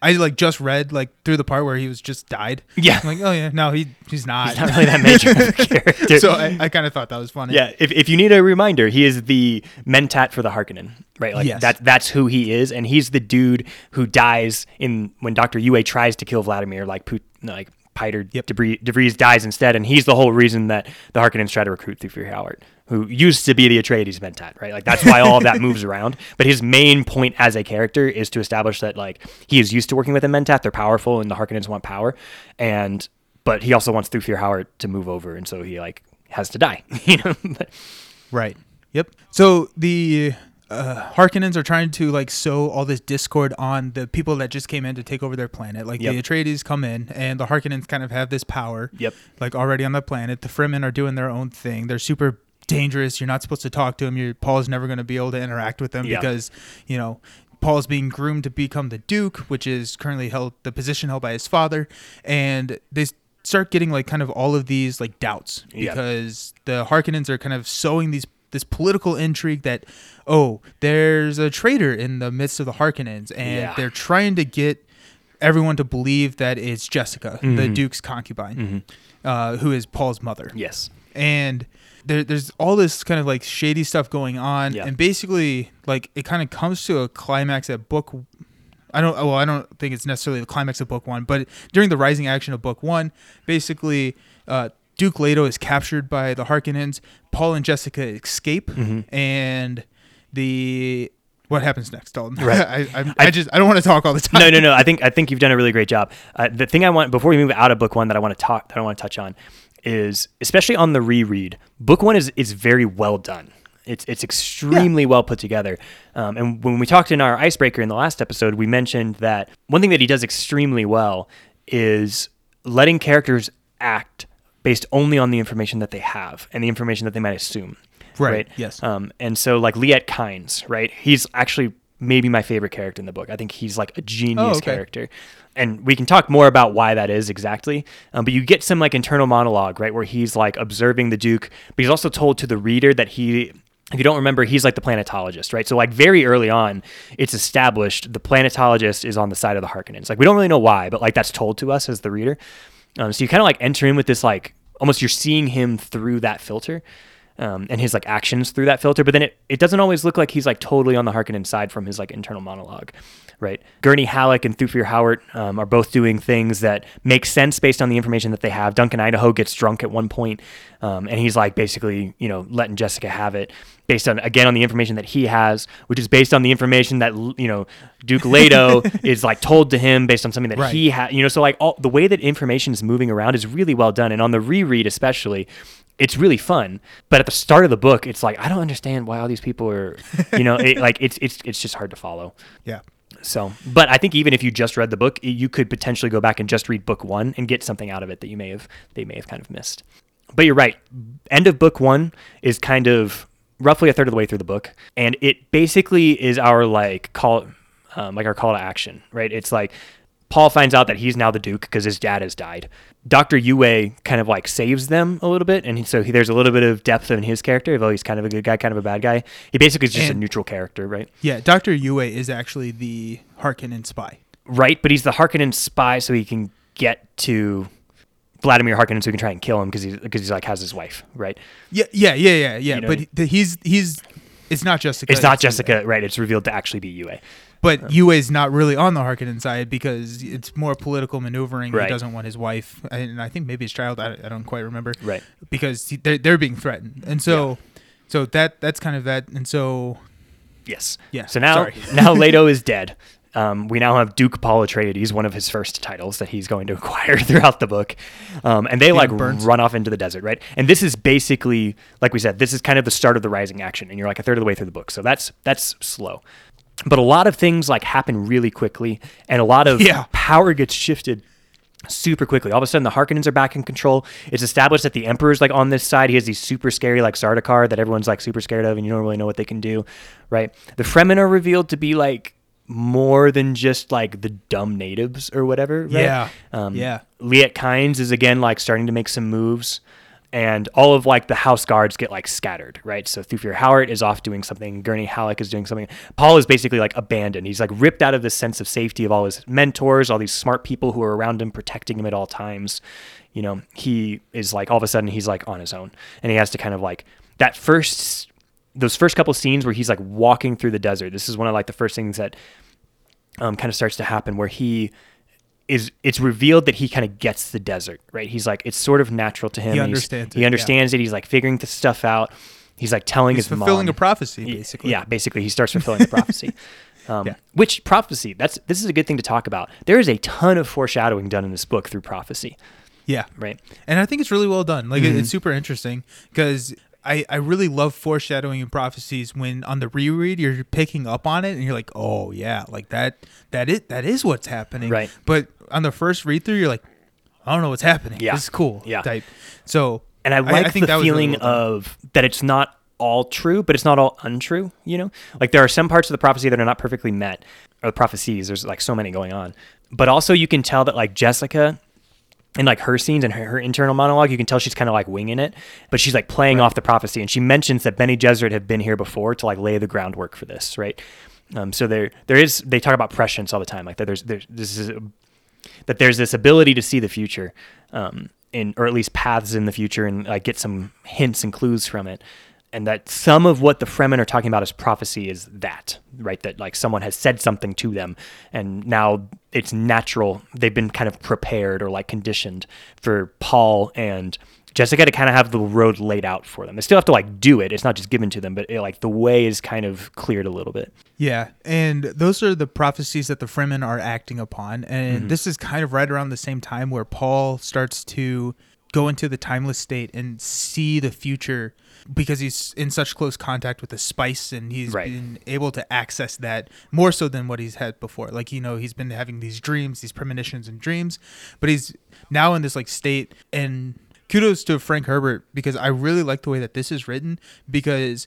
I like just read like through the part where he was just died. Yeah. I'm like, oh yeah, no, he he's not. He's not really that major character. so I, I kind of thought that was funny. Yeah, if, if you need a reminder, he is the mentat for the Harkonnen, right? Like Yes. that that's who he is, and he's the dude who dies in when Doctor Yue tries to kill Vladimir, like like Piter Yep. Debris, DeVries dies instead, and he's the whole reason that the Harkonnens try to recruit Thufir Hawat, who used to be the Atreides mentat, right? Like that's why all of that moves around. But his main point as a character is to establish that like he is used to working with a mentat, they're powerful, and the Harkonnens want power, and but he also wants Thufir Hawat to move over, and so he like has to die, you know. But- Right. Yep. So the uh, Harkonnens are trying to like sow all this discord on the people that just came in to take over their planet. Like Yep. the Atreides come in, and the Harkonnens kind of have this power. Yep. Like already on the planet, the Fremen are doing their own thing. They're super dangerous. You're not supposed to talk to them. Your Paul's never going to be able to interact with them Yeah. because you know Paul's being groomed to become the Duke, which is currently held the position held by his father, and they start getting like kind of all of these like doubts Yeah. because the Harkonnens are kind of sowing these this political intrigue that oh there's a traitor in the midst of the Harkonnens and Yeah. they're trying to get everyone to believe that it's Jessica, the Mhm. Duke's concubine, Mhm. uh, who is Paul's mother Yes. and there, there's all this kind of like shady stuff going on Yeah. and basically like it kind of comes to a climax at book i don't well i don't think it's necessarily the climax of book one but during the rising action of book one basically uh, duke leto is captured by the harkonnens paul and jessica escape Mhm. and the what happens next dalton Right. I, I, I just i don't want to talk all the time no, no, no. I think I think you've done a really great job. Uh, the thing I want before we move out of book one that I want to talk that I want to touch on is especially on the reread. Book one is is very well done. It's it's extremely well put together. Um, and when we talked in our icebreaker in the last episode, we mentioned that one thing that he does extremely well is letting characters act based only on the information that they have and the information that they might assume. Right, yes. Um, and so like Liet Kynes, right? He's actually maybe my favorite character in the book. I think he's like a genius Oh, okay. character. And we can talk more about why that is exactly. Um, but you get some like internal monologue, right, where he's like observing the Duke, but he's also told to the reader that he if you don't remember, he's like the planetologist, right? So like very early on, it's established the planetologist is on the side of the Harkonnens. Like we don't really know why, but like that's told to us as the reader. Um, so you kind of like enter in with this like almost you're seeing him through that filter. Um, and his like actions through that filter, but then it, it doesn't always look like he's like totally on the Harkonnen side from his like internal monologue, right? Gurney Halleck and Thufir Hawat um, are both doing things that make sense based on the information that they have. Duncan Idaho gets drunk at one point, um, and he's like basically you know letting Jessica have it based on again on the information that he has, which is based on the information that you know Duke Leto is like told to him based on something that Right. he had. You know, so like all the way that information is moving around is really well done, and on the reread especially. It's really fun, but at the start of the book, it's like I don't understand why all these people are, you know, it, like it's it's it's just hard to follow. yeah So, but I think even if you just read the book, you could potentially go back and just read book one and get something out of it that you may have they may have kind of missed. But you're right. End of book one is kind of roughly a third of the way through the book, and it basically is our like call, um, like our call to action, right? It's like Paul finds out that he's now the Duke because his dad has died. Doctor Yue kind of like saves them a little bit, and so he, there's a little bit of depth in his character, although oh, he's kind of a good guy, kind of a bad guy. He basically is just a neutral character, right? yeah dr yue is actually the harkonnen spy Right, but he's the Harkonnen spy, so he can get to Vladimir Harkonnen, so he can try and kill him because he's because he's like has his wife, right? Yeah, yeah, yeah, yeah, yeah. You know- but he- he's he's it's not Jessica. It's not Yue. Jessica, right? It's revealed to actually be Yue. But Yue is not really on the Harkonnen side because it's more political maneuvering. Right. He doesn't want his wife, and I think maybe his child. I, I don't quite remember. Right. Because he, they're they're being threatened, and so so that that's kind of that, and so Yes. Yeah, So now now Leto is dead. Um, we now have Duke Paul Atreides, one of his first titles that he's going to acquire throughout the book, um, and they like Burns. run off into the desert, right? And this is basically, like we said, this is kind of the start of the rising action, and you're like a third of the way through the book, so that's that's slow. But a lot of things like happen really quickly, and a lot of Yeah. power gets shifted super quickly. All of a sudden, the Harkonnens are back in control. It's established that the Emperor's like on this side. He has these super scary like Sardaukar that everyone's like super scared of, and you don't really know what they can do, right? The Fremen are revealed to be like more than just like the dumb natives or whatever. Right? Yeah. um, Yeah. Liet Kynes is again like starting to make some moves. And all of like the house guards get like scattered, right? So Thufir Hawat is off doing something. Gurney Halleck is doing something. Paul is basically like abandoned. He's like ripped out of this sense of safety of all his mentors, all these smart people who are around him, protecting him at all times. You know, he is like all of a sudden he's like on his own, and he has to kind of like that first, those first couple scenes where he's like walking through the desert. This is one of like the first things that um, kind of starts to happen where he is it's revealed that he kind of gets the desert right he's like it's sort of natural to him He understands it, he yeah. understands it he's like figuring the stuff out he's like telling he's his fulfilling mom a prophecy, basically. yeah basically he starts fulfilling the prophecy um, Yeah. which prophecy that's this is a good thing to talk about there is a ton of foreshadowing done in this book through prophecy yeah. right and I think it's really well done. Like Mm-hmm. it's super interesting because I, I really love foreshadowing and prophecies when on the reread you're picking up on it and you're like, oh yeah, like that that it that is what's happening. Right. But on the first read through, you're like, I don't know what's happening. Yeah. This is cool. Yeah. Type. So and I like think the was really feeling of that it's not all true, but it's not all untrue. You know, like there are some parts of the prophecy that are not perfectly met, or the prophecies. There's like so many going on, but also you can tell that like Jessica. And like her scenes and her, her internal monologue, you can tell she's kind of like winging it, but she's like playing off the prophecy. And she mentions that Bene Gesserit had been here before to like lay the groundwork for this, right? Um, so there, there is. They talk about prescience all the time, like that. There's, there's this is a, that there's this ability to see the future, um, in or at least paths in the future, and like get some hints and clues from it, and that some of what the Fremen are talking about as prophecy is that, right? That like someone has said something to them, and now it's natural. They've been kind of prepared or like conditioned for Paul and Jessica to kind of have the road laid out for them. They still have to like do it. It's not just given to them, but it, like the way is kind of cleared a little bit. Yeah, and those are the prophecies that the Fremen are acting upon, and Mm-hmm. this is kind of right around the same time where Paul starts to go into the timeless state and see the future because he's in such close contact with the spice and he's Right. been able to access that more so than what he's had before. Like you know, he's been having these dreams, these premonitions and dreams, but he's now in this like state and kudos to Frank Herbert because I really like the way that this is written because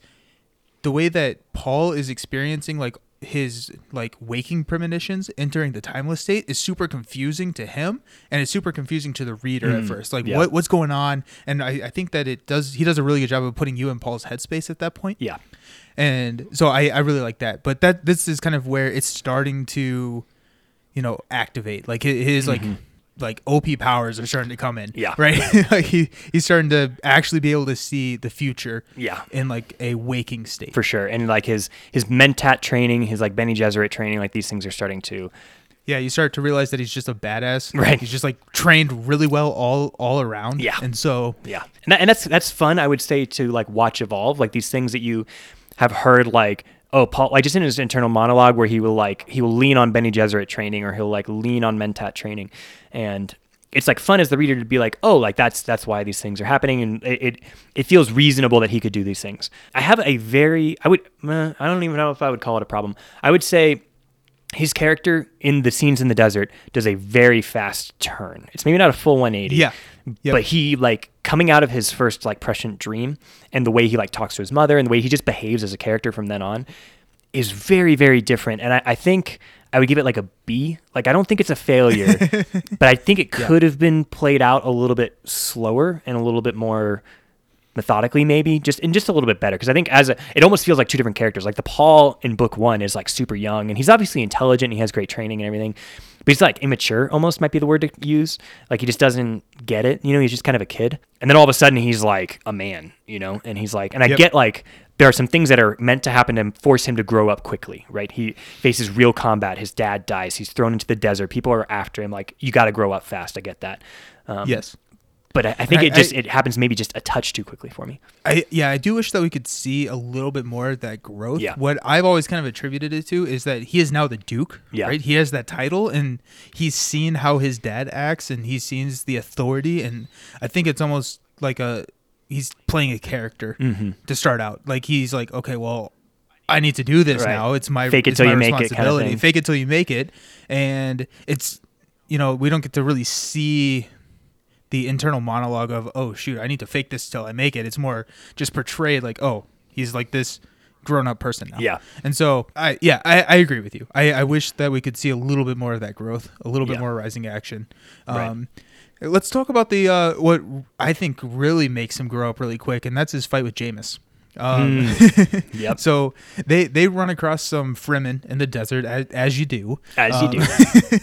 the way that Paul is experiencing like his like waking premonitions entering the timeless state is super confusing to him and it's super confusing to the reader at mm, first. Like yeah. what what's going on? And I, I think that it does he does a really good job of putting you in paul's headspace at that point. Yeah. and so I, I really like that. But that this is kind of where it's starting to you know activate. Like his, his like mm-hmm. Like op powers are starting to come in. Yeah. right like he he's starting to actually be able to see the future Yeah. in like a waking state for sure. And like his his mentat training, his like Bene Gesserit training, like these things are starting to yeah you start to realize that he's just a badass Right. he's just like trained really well all all around Yeah. and so yeah. And, that, and that's that's fun. I would say to like watch evolve, like these things that you have heard like. Oh, Paul! Like just in his internal monologue, where he will like he will lean on Bene Gesserit training, or he'll like lean on Mentat training, and it's like fun as the reader to be like, oh, like that's that's why these things are happening, and it it, it feels reasonable that he could do these things. I have a very I would I don't even know if I would call it a problem. I would say his character in the scenes in the desert does a very fast turn. It's maybe not a full 180. Yeah. Yep. But he like coming out of his first like prescient dream and the way he like talks to his mother and the way he just behaves as a character from then on is very, very different. And I, I think I would give it like a B. Like I don't think it's a failure, but I think it could have been played out a little bit slower and a little bit more methodically maybe just and just a little bit better. Because i think as a it almost feels like two different characters. Like the paul in book one is like super young and he's obviously intelligent and he has great training and everything but he's like immature almost might be the word to use. Like he just doesn't get it you know he's just kind of a kid. And then all of a sudden he's like a man you know and he's like and i Yep. get like there are some things that are meant to happen to force him to grow up quickly right? He faces real combat. His dad dies. He's thrown into the desert. People are after him. Like you got to grow up fast. I get that. Um, yes but I, I think I- it just I- it happens maybe just a touch too quickly for me I yeah, I do wish that we could see a little bit more of that growth. Yeah. What I've always kind of attributed it to is that he is now the Duke. Yeah. Right. He has that title, and he's seen how his dad acts, and he sees the authority, and I think it's almost like a he's playing a character Mm-hmm. to start out. Like he's like, okay, well. I need to do this Right. now. It's my Fake it till you make it kind of responsibility. thing. Fake it till you make it, and it's you know we don't get to really see the internal monologue of oh shoot i need to fake this till i make it it's more just portrayed like oh he's like this grown-up person now Yeah. and so i yeah i, I agree with you I, I wish that we could see a little bit more of that growth a little bit Yeah. more rising action Right. um let's talk about the uh what i think really makes him grow up really quick and that's his fight with Jamis. Um, Yep. so they they run across some Fremen in the desert as, as you do, As you Um,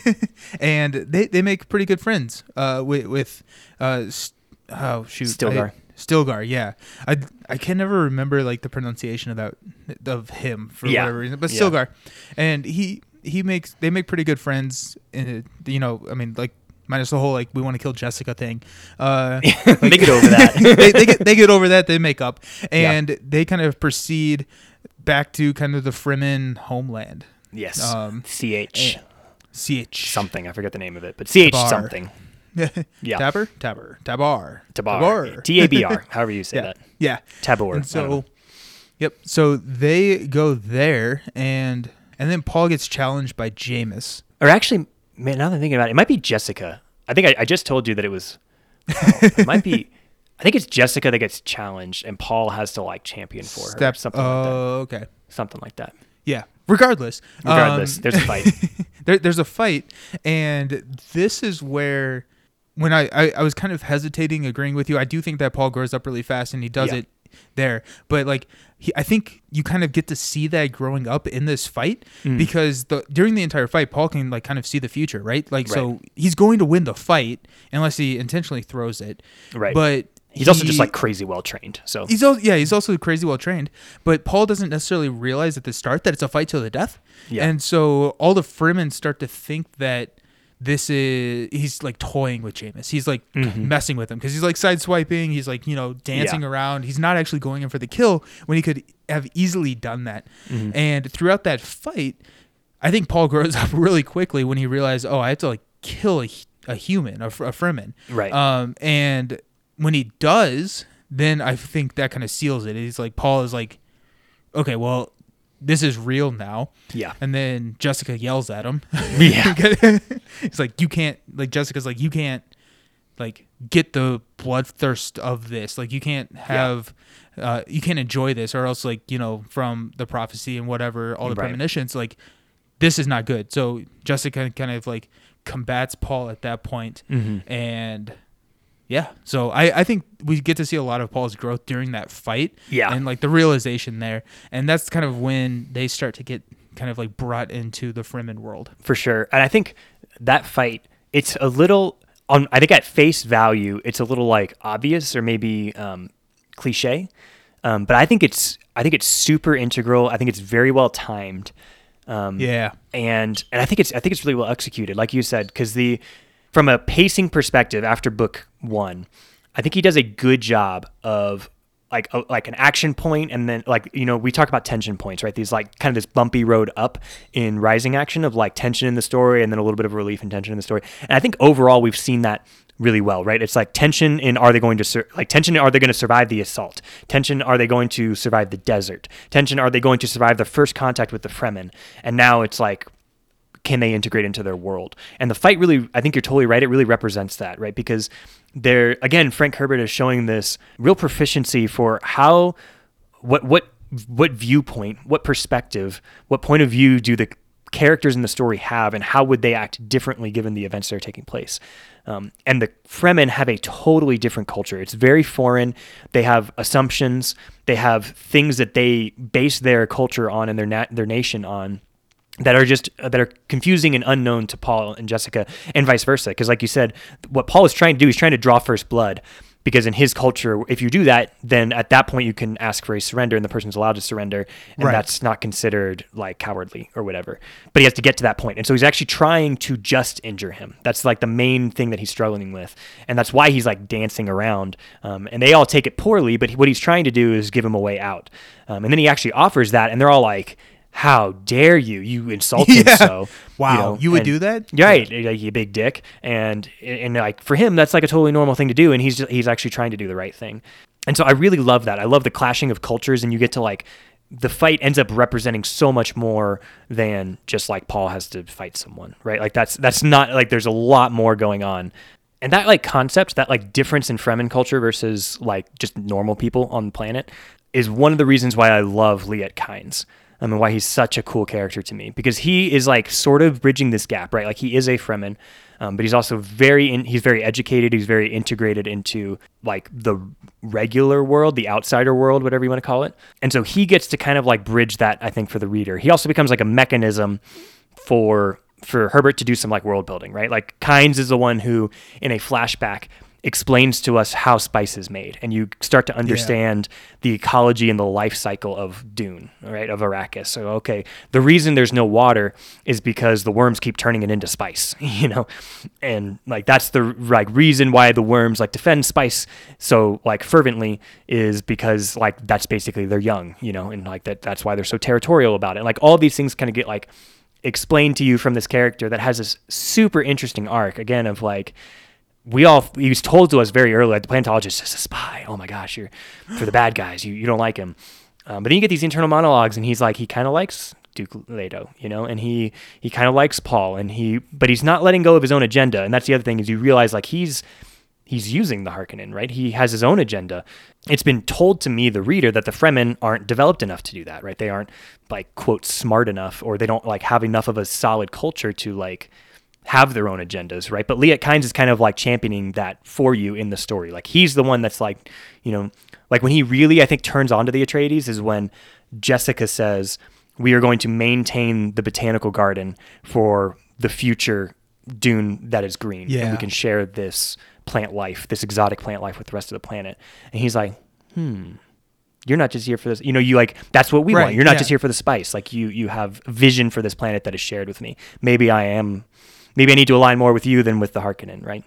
do. and they, they make pretty good friends uh, with with uh, oh shoot Stilgar. I- Stilgar, yeah. I I can never remember like the pronunciation of that of him for Yeah. whatever reason, but Yeah. Stilgar, and he he makes they make pretty good friends. And you know, I mean, like minus the whole like we want to kill Jessica thing. Uh, they get over that. they, they get they get over that. They make up, Yeah. and they kind of proceed back to kind of the Fremen homeland. yes. Um, sietch Ch something. I forget the name of it, but Sietch Tabar. something. Yeah. Tabor, Tabor, Tabar, Tabar. T A B R, however you say yeah, that. yeah. Tabor. And I don't know. so, yep. So they go there, and and then Paul gets challenged by Jamis. Or actually, man, now that I'm thinking about it, it might be Jessica. I think I, I just told you that it was. oh, it might be. I think it's Jessica that gets challenged, and Paul has to like champion for her. Step. something like that. Oh, okay. Something like that. Yeah. Regardless. Regardless, um, there's a fight. there, there's a fight, and this is where when I, I I was kind of hesitating agreeing with you. I do think that Paul grows up really fast, and he does Yeah. it there. But like, he, I think you kind of get to see that growing up in this fight Mm. because the during the entire fight, Paul can like kind of see the future, right? Like, so he's going to win the fight unless he intentionally throws it. Right. But He's also just like crazy well trained. So He's also yeah, he's also crazy well trained, but Paul doesn't necessarily realize at the start that it's a fight to the death. Yeah. And so all the Fremen start to think that this is he's like toying with Jamis. He's like messing with him because he's like sideswiping. He's like you know dancing Yeah. around. He's not actually going in for the kill when he could have easily done that. Mm-hmm. And throughout that fight, I think Paul grows up really quickly when he realized, oh, I have to like kill a, a human, a, a Fremen. Right. Um, and when he does, then I think that kind of seals it. He's like, Paul is like, okay, well, this is real now. Yeah. And then Jessica yells at him. Yeah. It's like, you can't, like, Jessica's like, you can't, like, get the bloodthirst of this. Like, you can't have, uh, you can't enjoy this, or else, like, you know, from the prophecy and whatever, all the Right. premonitions, like, this is not good. So Jessica kind of like combats Paul at that point, Mm-hmm. and yeah, so I I think we get to see a lot of Paul's growth during that fight, Yeah. and like the realization there, and that's kind of when they start to get kind of like brought into the Fremen world. for sure. And I think that fight, it's a little on. I think at face value, it's a little like obvious or maybe um, cliche, um, but I think it's I think it's super integral. I think it's very well timed. Um, Yeah, and and I think it's I think it's really well executed, like you said, because the from a pacing perspective after book one, I think he does a good job of like a, like an action point, and then like you know we talk about tension points, right? These like kind of this bumpy road up in rising action of like tension in the story, and then a little bit of relief and tension in the story. And I think overall we've seen that really well, right? It's like tension in are they going to sur- like tension are they going to survive the assault? Tension are they going to survive the desert? Tension are they going to survive the first contact with the Fremen? And now it's like can they integrate into their world? And the fight really, I think you're totally right. It really represents that, right? Because there, again, Frank Herbert is showing this real proficiency for how, what, what, what viewpoint, what perspective, what point of view do the characters in the story have, and how would they act differently given the events that are taking place? Um, and the Fremen have a totally different culture. It's very foreign. They have assumptions. They have things that they base their culture on and their na- their nation on that are just uh, that are confusing and unknown to Paul and Jessica, and vice versa. Because, like you said, what Paul is trying to do is trying to draw first blood. Because in his culture, if you do that, then at that point you can ask for a surrender, and the person's allowed to surrender, and Right. that's not considered like cowardly or whatever. But he has to get to that point, and so he's actually trying to just injure him. That's like the main thing that he's struggling with, and that's why he's like dancing around. Um, and they all take it poorly, but he- what he's trying to do is give him a way out. Um, and then he actually offers that, and they're all like, "How dare you? You insult him Yeah. so." Wow, you would and- do that? Right, like you big dick, and and like for him, that's like a totally normal thing to do, and he's just, he's actually trying to do the right thing, and so I really love that. I love the clashing of cultures, and you get to like the fight ends up representing so much more than just like Paul has to fight someone, right? Like that's that's not like there's a lot more going on. And that like concept, that like difference in Fremen culture versus like just normal people on the planet is one of the reasons why I love Liet Kynes. I mean, why he's such a cool character to me because he is like sort of bridging this gap, right? Like he is a Fremen, um, but he's also very in, he's very educated. He's very integrated into like the regular world, the outsider world, whatever you want to call it. And so he gets to kind of like bridge that, I think, for the reader. He also becomes like a mechanism for for Herbert to do some like world building, right? Like Kynes is the one who, in a flashback, explains to us how spice is made, and you start to understand the ecology and the life cycle of Dune, right? Of Arrakis. So okay, the reason there's no water is because the worms keep turning it into spice, you know, and like that's the like reason why the worms like defend spice so like fervently is because like that's basically their young, you know, and like that that's why they're so territorial about it. Like all these things kind of get like explained to you from this character that has this super interesting arc again of like we all he was told to us very early like the planetologist is a spy oh my gosh you're for the bad guys you, you don't like him um, but then you get these internal monologues and he's like he kind of likes duke leto you know and he he kind of likes paul and he but he's not letting go of his own agenda and that's the other thing is you realize like he's he's using the Harkonnen, right? He has his own agenda. It's been told to me, the reader, that the Fremen aren't developed enough to do that, right? They aren't like quote smart enough, or they don't like have enough of a solid culture to like have their own agendas, right? But Liet Kynes is kind of like championing that for you in the story. Like he's the one that's like, you know, like when he really I think turns on to the Atreides is when Jessica says we are going to maintain the botanical garden for the future dune that is green and Yeah. we can share this plant life, this exotic plant life with the rest of the planet. And he's like, hmm, you're not just here for this. You know, you like that's what we Right, want. You're not yeah. just here for the spice. Like you, you have vision for this planet that is shared with me. Maybe I am. Maybe I need to align more with you than with the Harkonnen, right?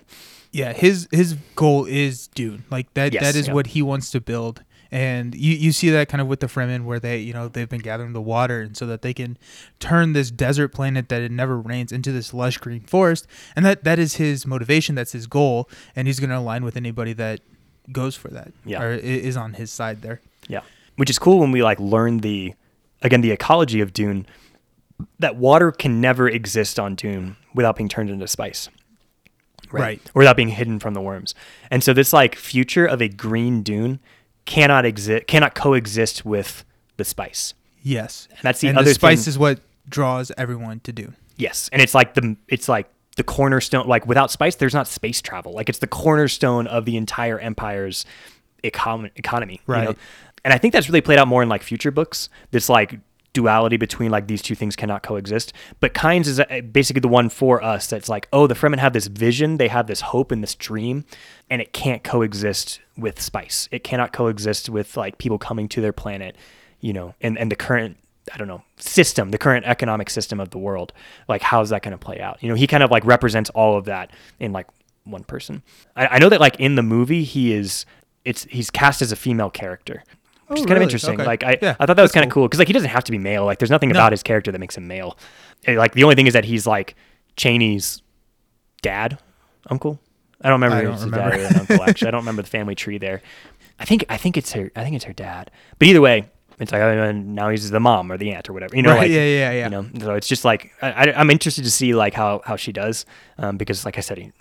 yeah his his goal is dune like that Yes, that is yeah. what he wants to build and you you see that kind of with the fremen where they you know they've been gathering the water and so that they can turn this desert planet that it never rains into this lush green forest and that that is his motivation that's his goal and he's going to align with anybody that goes for that Yeah. or is on his side there Yeah. Which is cool when we like learn the again the ecology of Dune that water can never exist on Dune without being turned into spice. Right. Or without being hidden from the worms. And so this like future of a green dune cannot exist cannot coexist with the spice. yes And that's the and other the spice thing- is what draws everyone to do. Yes, and it's like the it's like the cornerstone. Like without spice, there's not space travel. Like it's the cornerstone of the entire empire's econ- economy. you know? Right. And I think that's really played out more in like future books. This like duality between like these two things cannot coexist. But Kynes is uh, basically the one for us that's like, oh, the Fremen have this vision, they have this hope and this dream, and it can't coexist with spice. It cannot coexist with like people coming to their planet, you know, and and the current I don't know, system, the current economic system of the world. Like, how's that going to play out? You know, he kind of like represents all of that in like one person. I, I know that like in the movie, he is, it's, he's cast as a female character. Which is Oh, kind of interesting. Okay. Like I, Yeah, I thought that was kind of cool. cool because like he doesn't have to be male. Like there's nothing No. about his character that makes him male. Eh, Like the only thing is that he's like Chani's dad, uncle. I don't remember I don't remember. dad or uncle. Actually, I don't remember the family tree there. I think I think it's her. I think it's her dad. But either way, it's like uh, now he's the mom or the aunt or whatever. You know, Right, like, yeah, yeah, yeah. You know, so it's just like I, I, I'm interested to see like how how she does um, because like I said, he,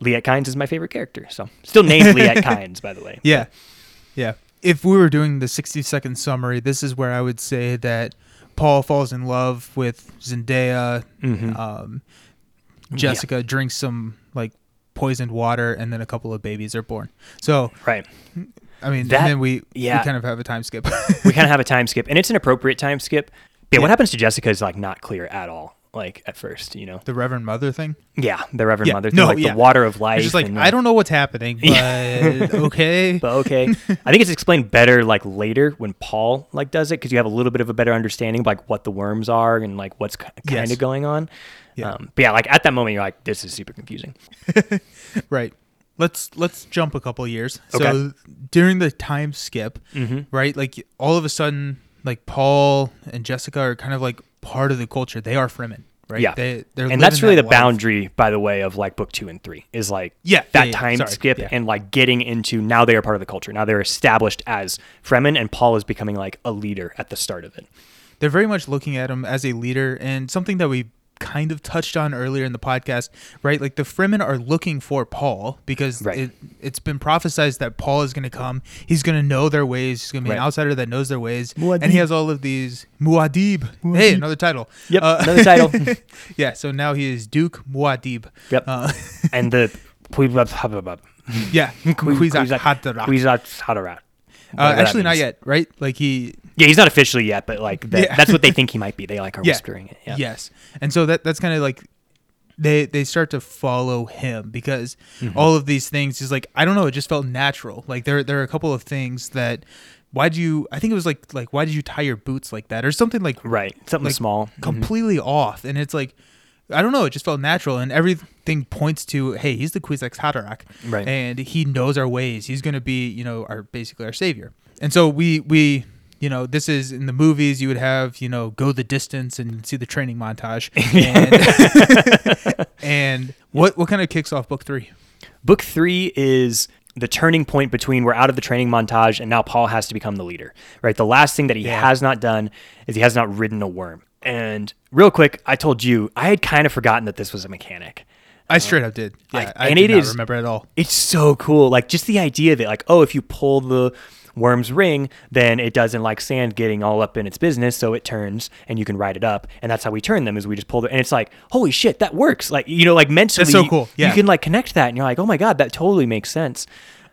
Liet Kynes is my favorite character. So still named Liet Kynes, by the way. Yeah. Yeah. If we were doing the 60 second summary, this is where I would say that Paul falls in love with Zendaya. Mhm. Um, Jessica drinks some like poisoned water, and then a couple of babies are born. So, Right. I mean, That- and then we, yeah. we kind of have a time skip. we kind of have a time skip, and it's an appropriate time skip. Yeah, what happens to Jessica is like not clear at all. Like at first, you know. the Reverend Mother thing. Yeah, the Reverend Yeah, Mother, thing, no, like yeah. the water of life. It's just like, and, I don't know what's happening, but okay. but okay. I think it's explained better like later when Paul like does it because you have a little bit of a better understanding of like what the worms are and like what's kind Yes. of going on. Yeah. Um, but yeah, like at that moment you're like, this is super confusing. Right. Let's let's jump a couple years. Okay. So during the time skip, Mm-hmm. right? Like all of a sudden, like Paul and Jessica are kind of like part of the culture. They are Fremen, right? Yeah. They, they're and that's really the life. boundary, by the way, of like book two and three is like Yeah, that yeah, time skip yeah. and like getting into now they are part of the culture. Now they're established as Fremen, and Paul is becoming like a leader at the start of it. They're very much looking at him as a leader, and something that we kind of touched on earlier in the podcast, right? Like the Fremen are looking for Paul because Right. it, it's been prophesized that Paul is going to come. He's going to know their ways. He's going to be an outsider that knows their ways, Muad'Dib. and he has all of these Muad'Dib. Hey, another title. Yep, Uh, another title. yeah, so now he is Duke Muad'Dib. Yep. Uh, and the yeah, Kwisatz Haderach. Kwisatz Haderach. Uh, actually, not yet, right? Like he, Yeah, he's not officially yet, but like that, Yeah. that's what they think he might be. They like are Yeah. whispering it. Yeah. yes, and so that that's kind of like they they start to follow him because Mm-hmm. all of these things is like I don't know, it just felt natural. Like there there are a couple of things that why do you? I think it was like like why did you tie your boots like that or something like Right. Something Like, small. Mhm. completely off, and it's like. I don't know. It just felt natural, and everything points to, hey, he's the Kwisatz Haderach, Right. and he knows our ways. He's going to be, you know, our basically our savior. And so we we you know this is in the movies you would have you know go the distance and see the training montage. And, and what what kind of kicks off book three? Book three is the turning point between we're out of the training montage and now Paul has to become the leader, right? The last thing that he Yeah. has not done is he has not ridden a worm. And real quick, I told you I had kind of forgotten that this was a mechanic. I straight up did. Yeah, Like, I and did it not is- remember at all. It's so cool. Like just the idea of it, like, oh, if you pull the worm's ring, then it doesn't like sand getting all up in its business, so it turns and you can ride it up. And that's how we turn them is we just pull it. and it's like, holy shit, that works. Like, you know, like mentally that's so cool. Yeah. you can like connect that and you're like, oh my God, that totally makes sense.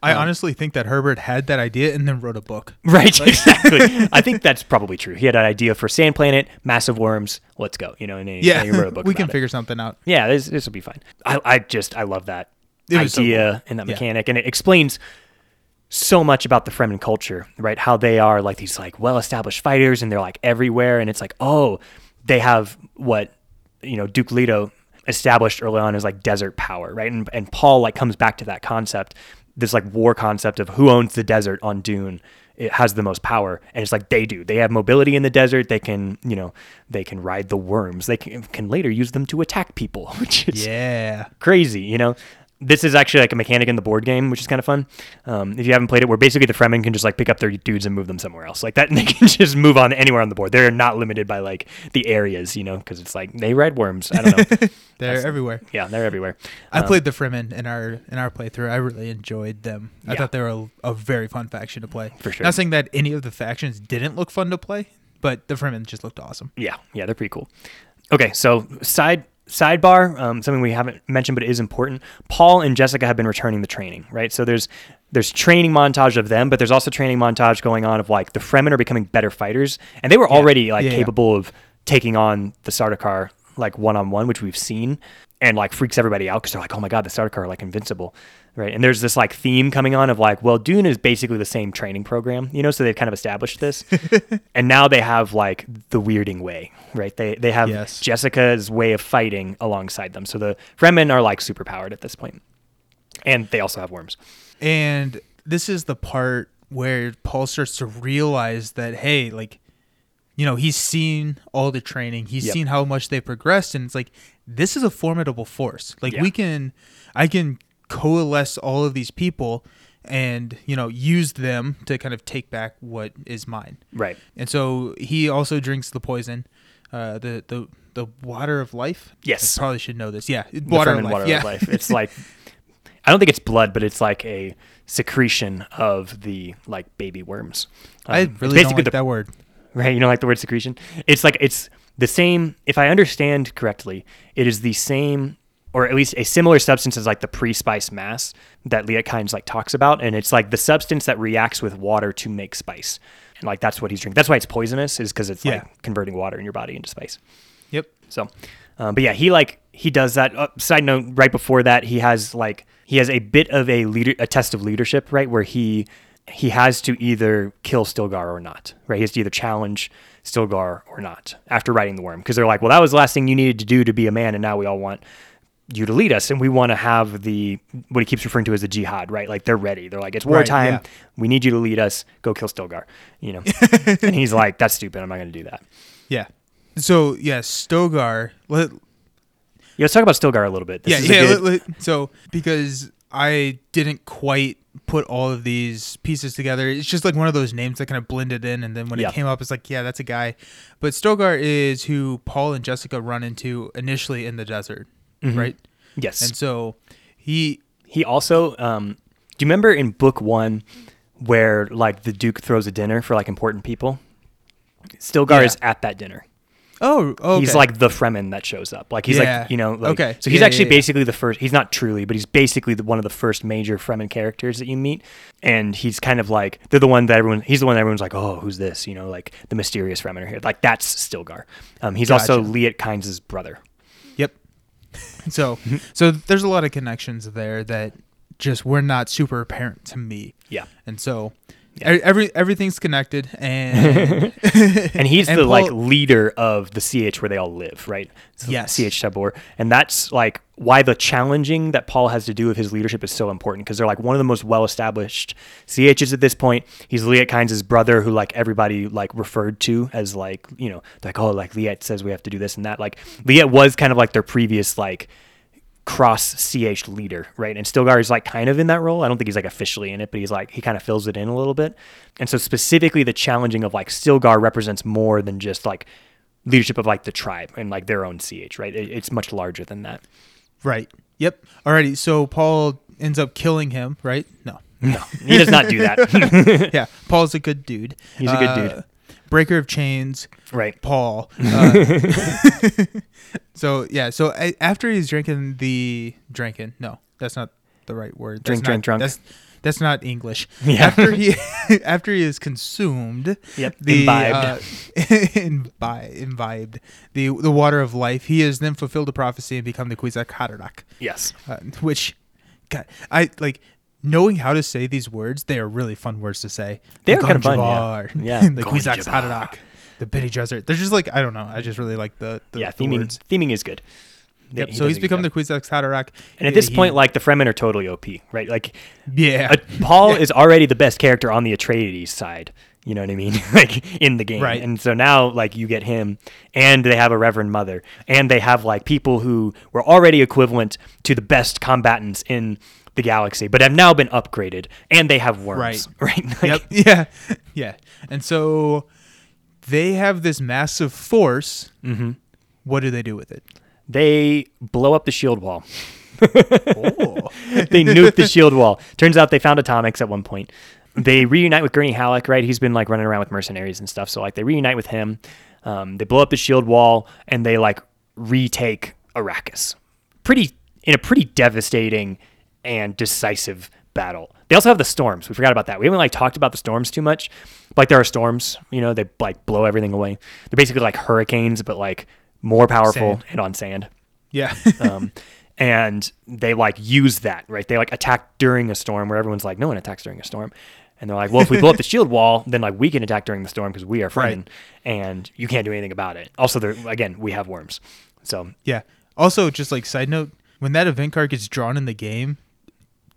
I um, honestly think that Herbert had that idea and then wrote a book. Right, exactly. I think that's probably true. He had an idea for Sand Planet, massive worms. Let's go. You know, and he, Yeah, and he wrote a book we can it. figure something out. Yeah, this this will be fine. I, I just I love that It was so idea cool. and that Yeah. mechanic, and it explains so much about the Fremen culture, right? How they are like these like well-established fighters, and they're like everywhere, and it's like oh, they have what you know Duke Leto established early on as like desert power, right? And and Paul like comes back to that concept, this like war concept of who owns the desert on Dune. It has the most power, and it's like they do. They have mobility in the desert. They can, you know, they can ride the worms. They can, can later use them to attack people, which is Yeah. crazy, you know. This is actually like a mechanic in the board game, which is kind of fun. Um, if you haven't played it, where basically the Fremen can just like pick up their dudes and move them somewhere else, like that, and they can just move on anywhere on the board. They're not limited by like the areas, you know, because it's like they ride worms. I don't know. They're everywhere. yeah, they're everywhere. I Um, played the Fremen in our in our playthrough. I really enjoyed them. I Yeah. thought they were a, a very fun faction to play. For sure. Not saying that any of the factions didn't look fun to play, but the Fremen just looked awesome. Yeah, yeah, they're pretty cool. Okay, so side sidebar, um, something we haven't mentioned but it is important. Paul and Jessica have been returning the training, right? So there's there's training montage of them, but there's also training montage going on of like the Fremen are becoming better fighters, and they were already like Yeah, yeah. capable of taking on the Sardaukar like one on one, which we've seen, and like freaks everybody out because they're like, oh my god, the Sardaukar are like invincible. Right, and there's this like theme coming on of like, well, Dune is basically the same training program, you know, so they've kind of established this, and now they have like the weirding way, right? They they have Yes. Jessica's way of fighting alongside them, so the Fremen are like super powered at this point, and they also have worms. And this is the part where Paul starts to realize that hey, like you know, he's seen all the training. He's Yep. seen how much they progressed and it's like this is a formidable force. Like Yeah. we can I can coalesce all of these people and, you know, use them to kind of take back what is mine. Right. And so he also drinks the poison, uh, the the the water of life. Yes. I probably should know this. Yeah, water of life. water yeah, of life. It's like I don't think it's blood, but it's like a secretion of the like baby worms. I Um, it's really don't like the that word. right? You don't like the word secretion? It's like it's the same. If I understand correctly, it is the same, or at least a similar substance as like the pre-spice mass that Liet Kynes like talks about, and it's like the substance that reacts with water to make spice, and like that's what he's drinking. That's why it's poisonous, is because it's Yeah. like converting water in your body into spice. Yep. So, um, but yeah, he like he does that. Uh, side note: right before that, he has like he has a bit of a leader, a test of leadership, right, where he he has to either kill Stilgar or not, right? He has to either challenge Stilgar or not after riding the worm, because they're like, well, that was the last thing you needed to do to be a man, and now we all want you to lead us, and we want to have the what he keeps referring to as the jihad, right? Like they're ready. They're like, it's Right, wartime. yeah. We need you to lead us. Go kill Stilgar, you know. and he's like, that's stupid. I'm not going to do that. Yeah. So yeah, Stogar. Let, Yeah, let's talk about Stilgar a little bit. This yeah, yeah. good- let- let- so because I didn't quite put all of these pieces together, it's just like one of those names that kind of blended in, and then when Yeah. it came up, it's like, yeah, that's a guy. But Stogar is who Paul and Jessica run into initially in the desert, Mhm. right? Yes. And so he, He also, um, do you remember in book one where like the Duke throws a dinner for like important people? Stilgar Yeah. is at that dinner. Oh, okay. He's like the Fremen that shows up. Like he's Yeah. like you know like, Okay. So he's Yeah, actually yeah, basically the first. He's not truly, but he's basically the, one of the first major Fremen characters that you meet. And he's kind of like they're the one that everyone. He's the one that everyone's like, oh, who's this? You know, like the mysterious Fremen are here. Like that's Stilgar. Um, he's also Gotcha. Liet Kynes' brother. Yep. So so there's a lot of connections there that just were not super apparent to me. Yeah. And so Yeah. every everything's connected and and he's And the like leader of the sietch where they all live, right? So Yes. Sietch Tabor, and that's like why the challenging that Paul has to do with his leadership is so important because they're like one of the most well-established sietches at this point. He's Liet Kynes' brother, who like everybody like referred to as like you know like oh like Liet says we have to do this and that. Like Liet was kind of like their previous like cross sietch leader, right? And Stilgar is like kind of in that role. I don't think he's like officially in it, but he's like he kind of fills it in a little bit. And so specifically the challenging of like Stilgar represents more than just like leadership of like the tribe and like their own sietch, right? It, it's much larger than that. Right. Yep. Alrighty. So Paul ends up killing him, right? No. No, he does not do that. yeah. Paul's a good dude. He's a good uh, dude. Breaker of chains. right. Paul. Uh, so yeah. So I, after he's drinking the drinking, no, that's not the right word. That's Drink, not, drink, drunk. That's that's not English. Yeah. After he after he is consumed, Yep, the imbibed. uh, imbi- imbibed the the water of life. He has then fulfilled the prophecy and become the Kwisatz Haderach, Yes. uh, which, God, I like. Knowing how to say these words, they are really fun words to say. They The are kinda fun, yeah. Yeah. the Gom Jabbar. Kwisatz the Bene Gesserit. They're just like I don't know. I just really like the, the yeah, the theming words. theming is good. Yep. He so he's become the Kwisatz Haderach, And at this He- point, like the Fremen are totally OP, right? Like yeah, uh, Paul is already the best character on the Atreides side. You know what I mean? like in the game. Right. And so now like you get him and they have a Reverend Mother and they have like people who were already equivalent to the best combatants in the galaxy, but have now been upgraded and they have worms. Right. Like, yep, yeah, yeah. And so they have this massive force. Mm-hmm. What do they do with it? They blow up the shield wall. Oh, they nuke the shield wall. Turns out they found atomics at one point. They reunite with Gurney Halleck, right? He's been like running around with mercenaries and stuff. So like they reunite with him. Um, they blow up the shield wall and they like retake Arrakis. Pretty in a pretty devastating and decisive battle. They also have the storms. We forgot about that. We haven't like talked about the storms too much. Like there are storms, you know, they like blow everything away. They're basically like hurricanes, but like more powerful Sand. and on sand yeah, um, and they like use that right they like attack during a storm where everyone's like no one attacks during a storm and they're like well if we blow up the shield wall then like we can attack during the storm because we are Fremen Right. and you can't do anything about it also there again we have worms so yeah. Also, just like side note, when that event card gets drawn in the game,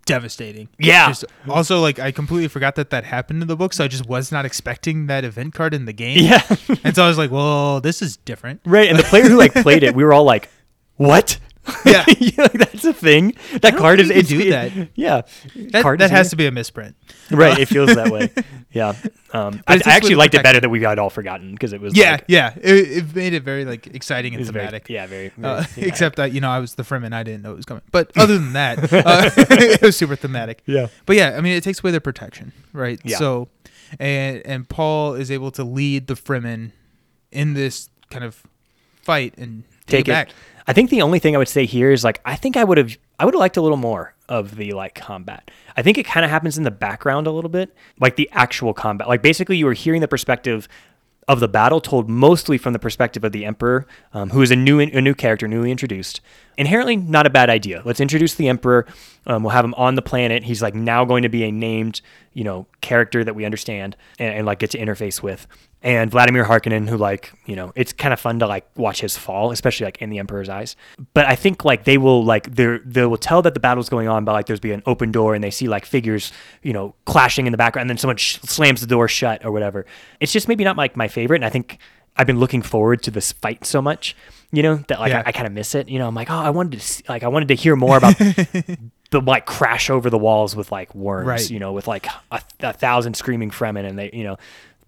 devastating. Yeah. Just, also, like I completely forgot that that happened in the book, so I just was not expecting that event card in the game. yeah And so I was like, well, this is different. right and the player who like played it we were all like what Yeah. that's a thing that card is it's do it- that. yeah That, Card that has here. to be a misprint. right it feels that way yeah um, I, I actually liked it better that we got all forgotten because it was Yeah, like, yeah. It, it made it very like exciting and was very, thematic. yeah very, very Uh, thematic. except that you know I was the Fremen, I didn't know it was coming. But other than that, uh, it was super thematic. Yeah. But yeah, I mean, it takes away their protection, right? Yeah. So, and and Paul is able to lead the Fremen in this kind of fight and take, take it it. back. I think the only thing I would say here is like I think I would have I would have liked a little more of the like combat. I think it kind of happens in the background a little bit, like the actual combat. Like basically you were hearing the perspective of the battle told mostly from the perspective of the emperor, um, who is a new a new character, newly introduced. Inherently, not a bad idea. Let's introduce the emperor. Um, we'll have him on the planet. He's like now going to be a named, you know, character that we understand and, and like get to interface with. And Vladimir Harkonnen, who like, you know, it's kind of fun to like watch his fall, especially like in the emperor's eyes. But I think like they will like they they will tell that the battle's going on, but like there's be an open door and they see like figures, you know, clashing in the background, and then someone sh- slams the door shut or whatever. It's just maybe not like my favorite, and I think I've been looking forward to this fight so much, you know, that like Yeah. I, I kind of miss it. You know, I'm like, oh, I wanted to see, like I wanted to hear more about the like crash over the walls with like worms, Right. you know, with like a, a thousand screaming Fremen and they, you know,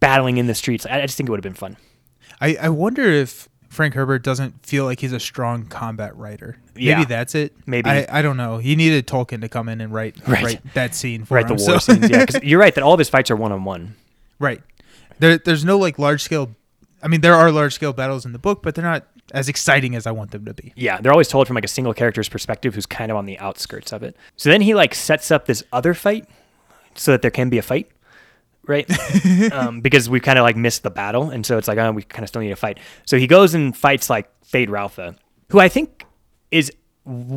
battling in the streets. I, I just think it would have been fun. I, I wonder if Frank Herbert doesn't feel like he's a strong combat writer. Yeah. Maybe that's it. Maybe. I, I don't know. He needed Tolkien to come in and write Right. write that scene for Right, him. the war so- scenes. Yeah, because you're right that all of his fights are one on one. Right. There, there's no like large scale. I mean, there are large scale battles in the book, but they're not as exciting as I want them to be. Yeah, they're always told from like a single character's perspective who's kind of on the outskirts of it. So then he like sets up this other fight so that there can be a fight, right? um, because we kind of like missed the battle, and so it's like, oh, we kind of still need to fight. So he goes and fights like Feyd-Rautha, who I think is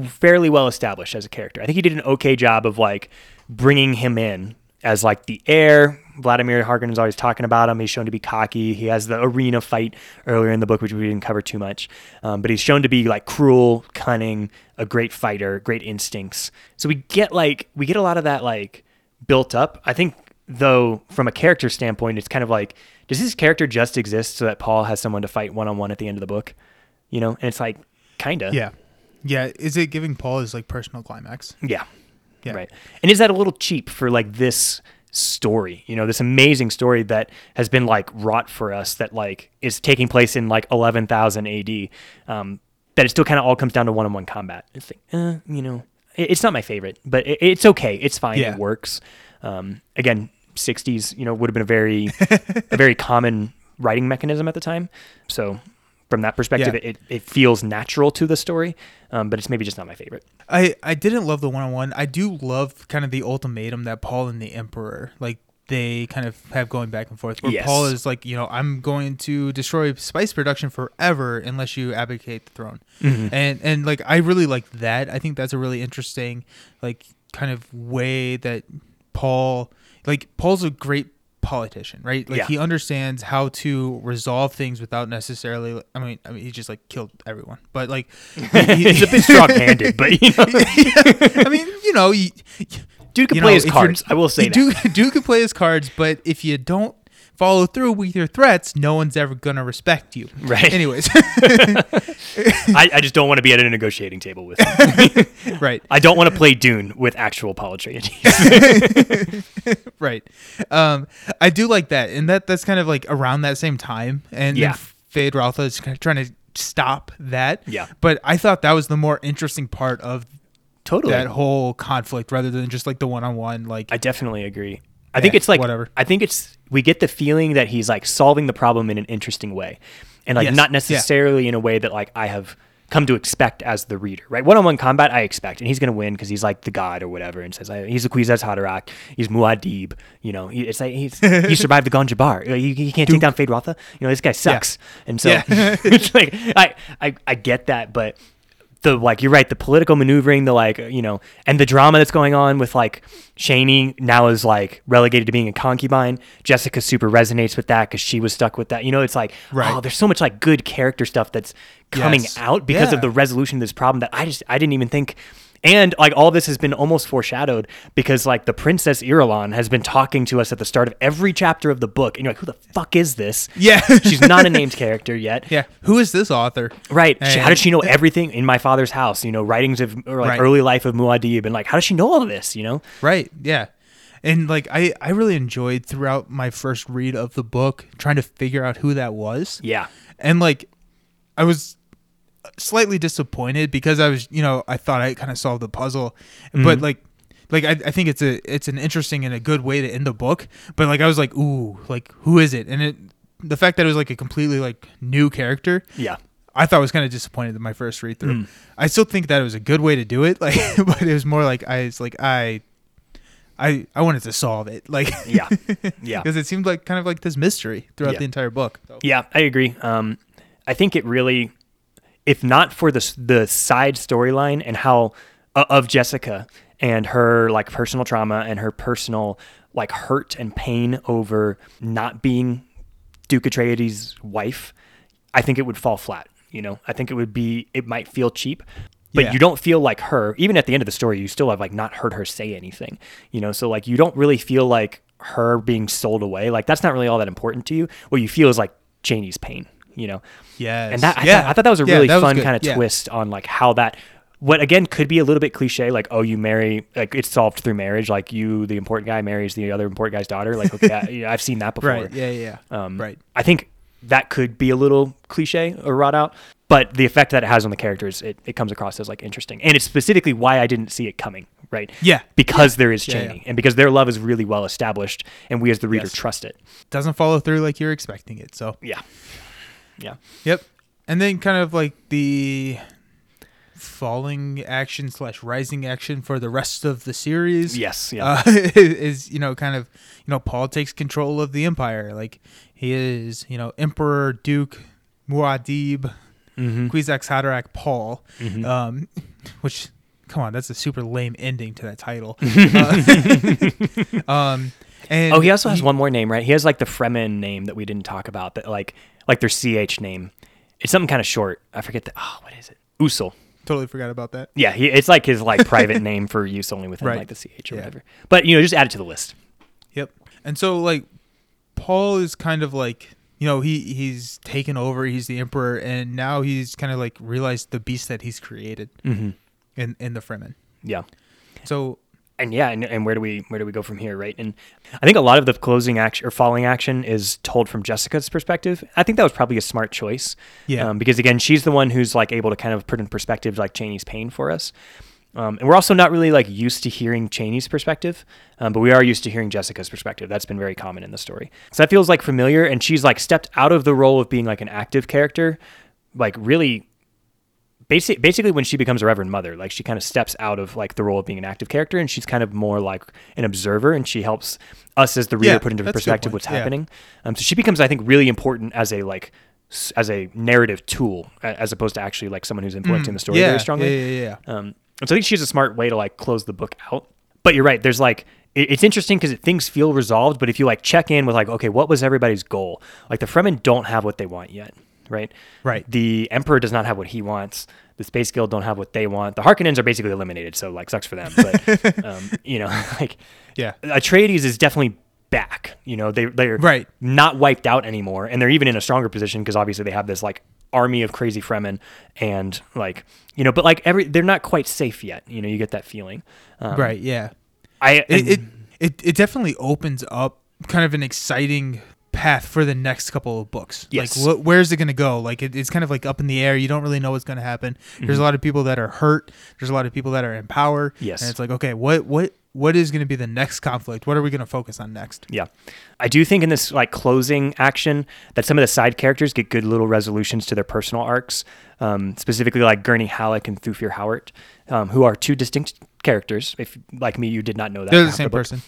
fairly well established as a character. I think he did an okay job of like bringing him in as like the heir. Vladimir Harkonnen is always talking about him. He's shown to be cocky. He has the arena fight earlier in the book, which we didn't cover too much. Um, but he's shown to be like cruel, cunning, a great fighter, great instincts. So we get like we get a lot of that like built up. I think though from a character standpoint, it's kind of like does this character just exist so that Paul has someone to fight one on one at the end of the book? You know, and it's like kinda. Yeah. Yeah, is it giving Paul his like personal climax? Yeah. Yeah. Right. And is that a little cheap for like this story? You know, this amazing story that has been like wrought for us that like is taking place in like 11,000 AD. Um, that it still kind of all comes down to one-on-one combat. It's like, uh, you know, it, it's not my favorite, but it, it's okay. It's fine. Yeah. It works. Um, again, 60s, you know, would have been a very, a very common writing mechanism at the time. So from that perspective, Yeah. it, it feels natural to the story, um, but it's maybe just not my favorite. I I didn't love the one on one. I do love kind of the ultimatum that Paul and the Emperor like they kind of have going back and forth. Where Yes. Paul is like, you know, I'm going to destroy spice production forever unless you abdicate the throne. Mm-hmm. And and like I really like that. I think that's a really interesting like kind of way that Paul like Paul's a great politician, right? Like Yeah. he understands how to resolve things without necessarily I mean I mean he just like killed everyone. But like he- He's a bit strong-handed, but you know, I mean, you know, dude can you play know, his cards. I will say Dude can play his cards, but if you don't follow through with your threats, no one's ever gonna respect you. Right. Anyways, I, I just don't want to be at a negotiating table with right, I don't want to play Dune with actual politicians. right. Um, I do like that, and that that's kind of like around that same time, and Yeah. Feyd-Rautha is kind of trying to stop that. Yeah. But I thought that was the more interesting part of totally. that whole conflict, rather than just like the one-on-one. Like, I definitely agree. I think Yeah, it's like whatever. I think it's we get the feeling that he's like solving the problem in an interesting way, and like Yes, not yeah. necessarily in a way that like I have come to expect as the reader. Right, one-on-one combat I expect, and he's gonna win because he's like the god or whatever, and says he's a Kwisatz Haderach, he's Muad'Dib. You know, he, it's like he's he survived the Gom Jabbar. You, you can't take down Feyd-Rautha. You know, this guy sucks, and so Yeah. it's like I, I I get that, but the like you're right the political maneuvering the like you know and the drama that's going on with like Chani now is like relegated to being a concubine Jessica super resonates with that because she was stuck with that you know it's like Right. oh there's so much like good character stuff that's coming Yes. out because Yeah. of the resolution of this problem that I just I didn't even think and like all this has been almost foreshadowed because like the princess Irulan has been talking to us at the start of every chapter of the book and you're like who the fuck is this yeah, she's not a named character yet yeah. Who is this author? Right. She- how did she know everything in my father's house? You know, writings of or like Right. early life of Muad'Dib, and like, how does she know all of this? You know? Right. Yeah. And like I, I really enjoyed throughout my first read of the book trying to figure out who that was. Yeah. And like I was slightly disappointed because I was, you know, I thought I kind of solved the puzzle. But like like I, I think it's a it's an interesting and a good way to end the book. But like I was like, ooh, like who is it? And it the fact that it was like a completely like new character, Yeah. I thought I was kind of disappointed in my first read through. Mm. I still think that it was a good way to do it, like, but it was more like I was like I, I, I wanted to solve it, like, Yeah. Yeah. because it seemed like kind of like this mystery throughout Yeah. the entire book. So- Yeah, I agree. Um, I think it really, if not for the the side storyline and how uh, of Jessica and her like personal trauma and her personal like hurt and pain over not being Duke Atreides' wife, I think it would fall flat. You know, I think it would be it might feel cheap, but Yeah. you don't feel like her. Even at the end of the story, you still have like not heard her say anything. You know, so like you don't really feel like her being sold away. Like that's not really all that important to you. What you feel is like Chani's pain. You know, Yes. and that I, Yeah. thought, I thought that was a Yeah, really fun kind of Yeah. twist on like how that. What again could be a little bit cliche, like oh, you marry, like it's solved through marriage, like you, the important guy, marries the other important guy's daughter. Like okay, I, yeah, I've seen that before. Right. Yeah. Yeah. yeah. Um, right. I think that could be a little cliche or wrought out, but the effect that it has on the characters, it, it comes across as like interesting. And it's specifically why I didn't see it coming, right? Yeah. Because there is Yeah, Chani yeah. and because their love is really well established and we as the reader Yes. trust it. Doesn't follow through like you're expecting it. So. Yeah. Yeah. Yep. And then kind of like the falling action slash rising action for the rest of the series. Yes. Yeah. uh, is you know kind of you know Paul takes control of the empire. Like he is you know Emperor Duke Muad'Dib Mhm. Kwisatz Haderach Paul, Mhm. um, which come on, that's a super lame ending to that title. Uh, um, and Oh, he also has one more name, right? He has like the Fremen name that we didn't talk about, that like like their sietch name. It's something kind of short. I forget the oh, what is it? Usul. Totally forgot about that. Yeah, he, it's like his like private name for use only within Right. like the sietch or Yeah. whatever. But you know, just add it to the list. Yep. And so like Paul is kind of like you know he he's taken over. He's the emperor, and now he's kind of like realized the beast that he's created Mm-hmm. in in the Fremen. Yeah. So and yeah, and, and where do we where do we go from here, right? And I think a lot of the closing action or falling action is told from Jessica's perspective. I think that was probably a smart choice. Yeah. Um, because again, she's the one who's like able to kind of put in perspective like Chani's pain for us. Um, and we're also not really like used to hearing Chani's perspective, um, but we are used to hearing Jessica's perspective. That's been very common in the story. So that feels like familiar, and she's like stepped out of the role of being like an active character, like really basic, basically when she becomes a reverend mother like she kind of steps out of like the role of being an active character and she's kind of more like an observer and she helps us as the reader Yeah, put into that's a good perspective what's Yeah. happening um, so she becomes i think really important as a like as a narrative tool as opposed to actually like someone who's influencing the story Mm, yeah, very strongly Yeah, yeah, yeah. um, and so I think she's a smart way to like close the book out. But you're right. There's like it- it's interesting because things feel resolved. But if you like check in with like, okay, what was everybody's goal? Like the Fremen don't have what they want yet, right? Right. The Emperor does not have what he wants. The Space Guild don't have what they want. The Harkonnens are basically eliminated, so like sucks for them. But um, you know, like Yeah. Atreides is definitely back. You know, they they're Right. not wiped out anymore, and they're even in a stronger position because obviously they have this like army of crazy Fremen, and like you know, but like every they're not quite safe yet. You know, you get that feeling. Um, right. Yeah. I It, it it it definitely opens up kind of an exciting path for the next couple of books. Yes. Like, wh- where's it going to go? Like, it, it's kind of like up in the air. You don't really know what's going to happen. Mm-hmm. There's a lot of people that are hurt. There's a lot of people that are in power. Yes. And it's like, okay, what what what is going to be the next conflict? What are we going to focus on next? Yeah. I do think in this like closing action that some of the side characters get good little resolutions to their personal arcs. Um, specifically like Gurney Halleck and Thufir Hawat, um, who are two distinct characters. If like me, you did not know that. They're the same book. person.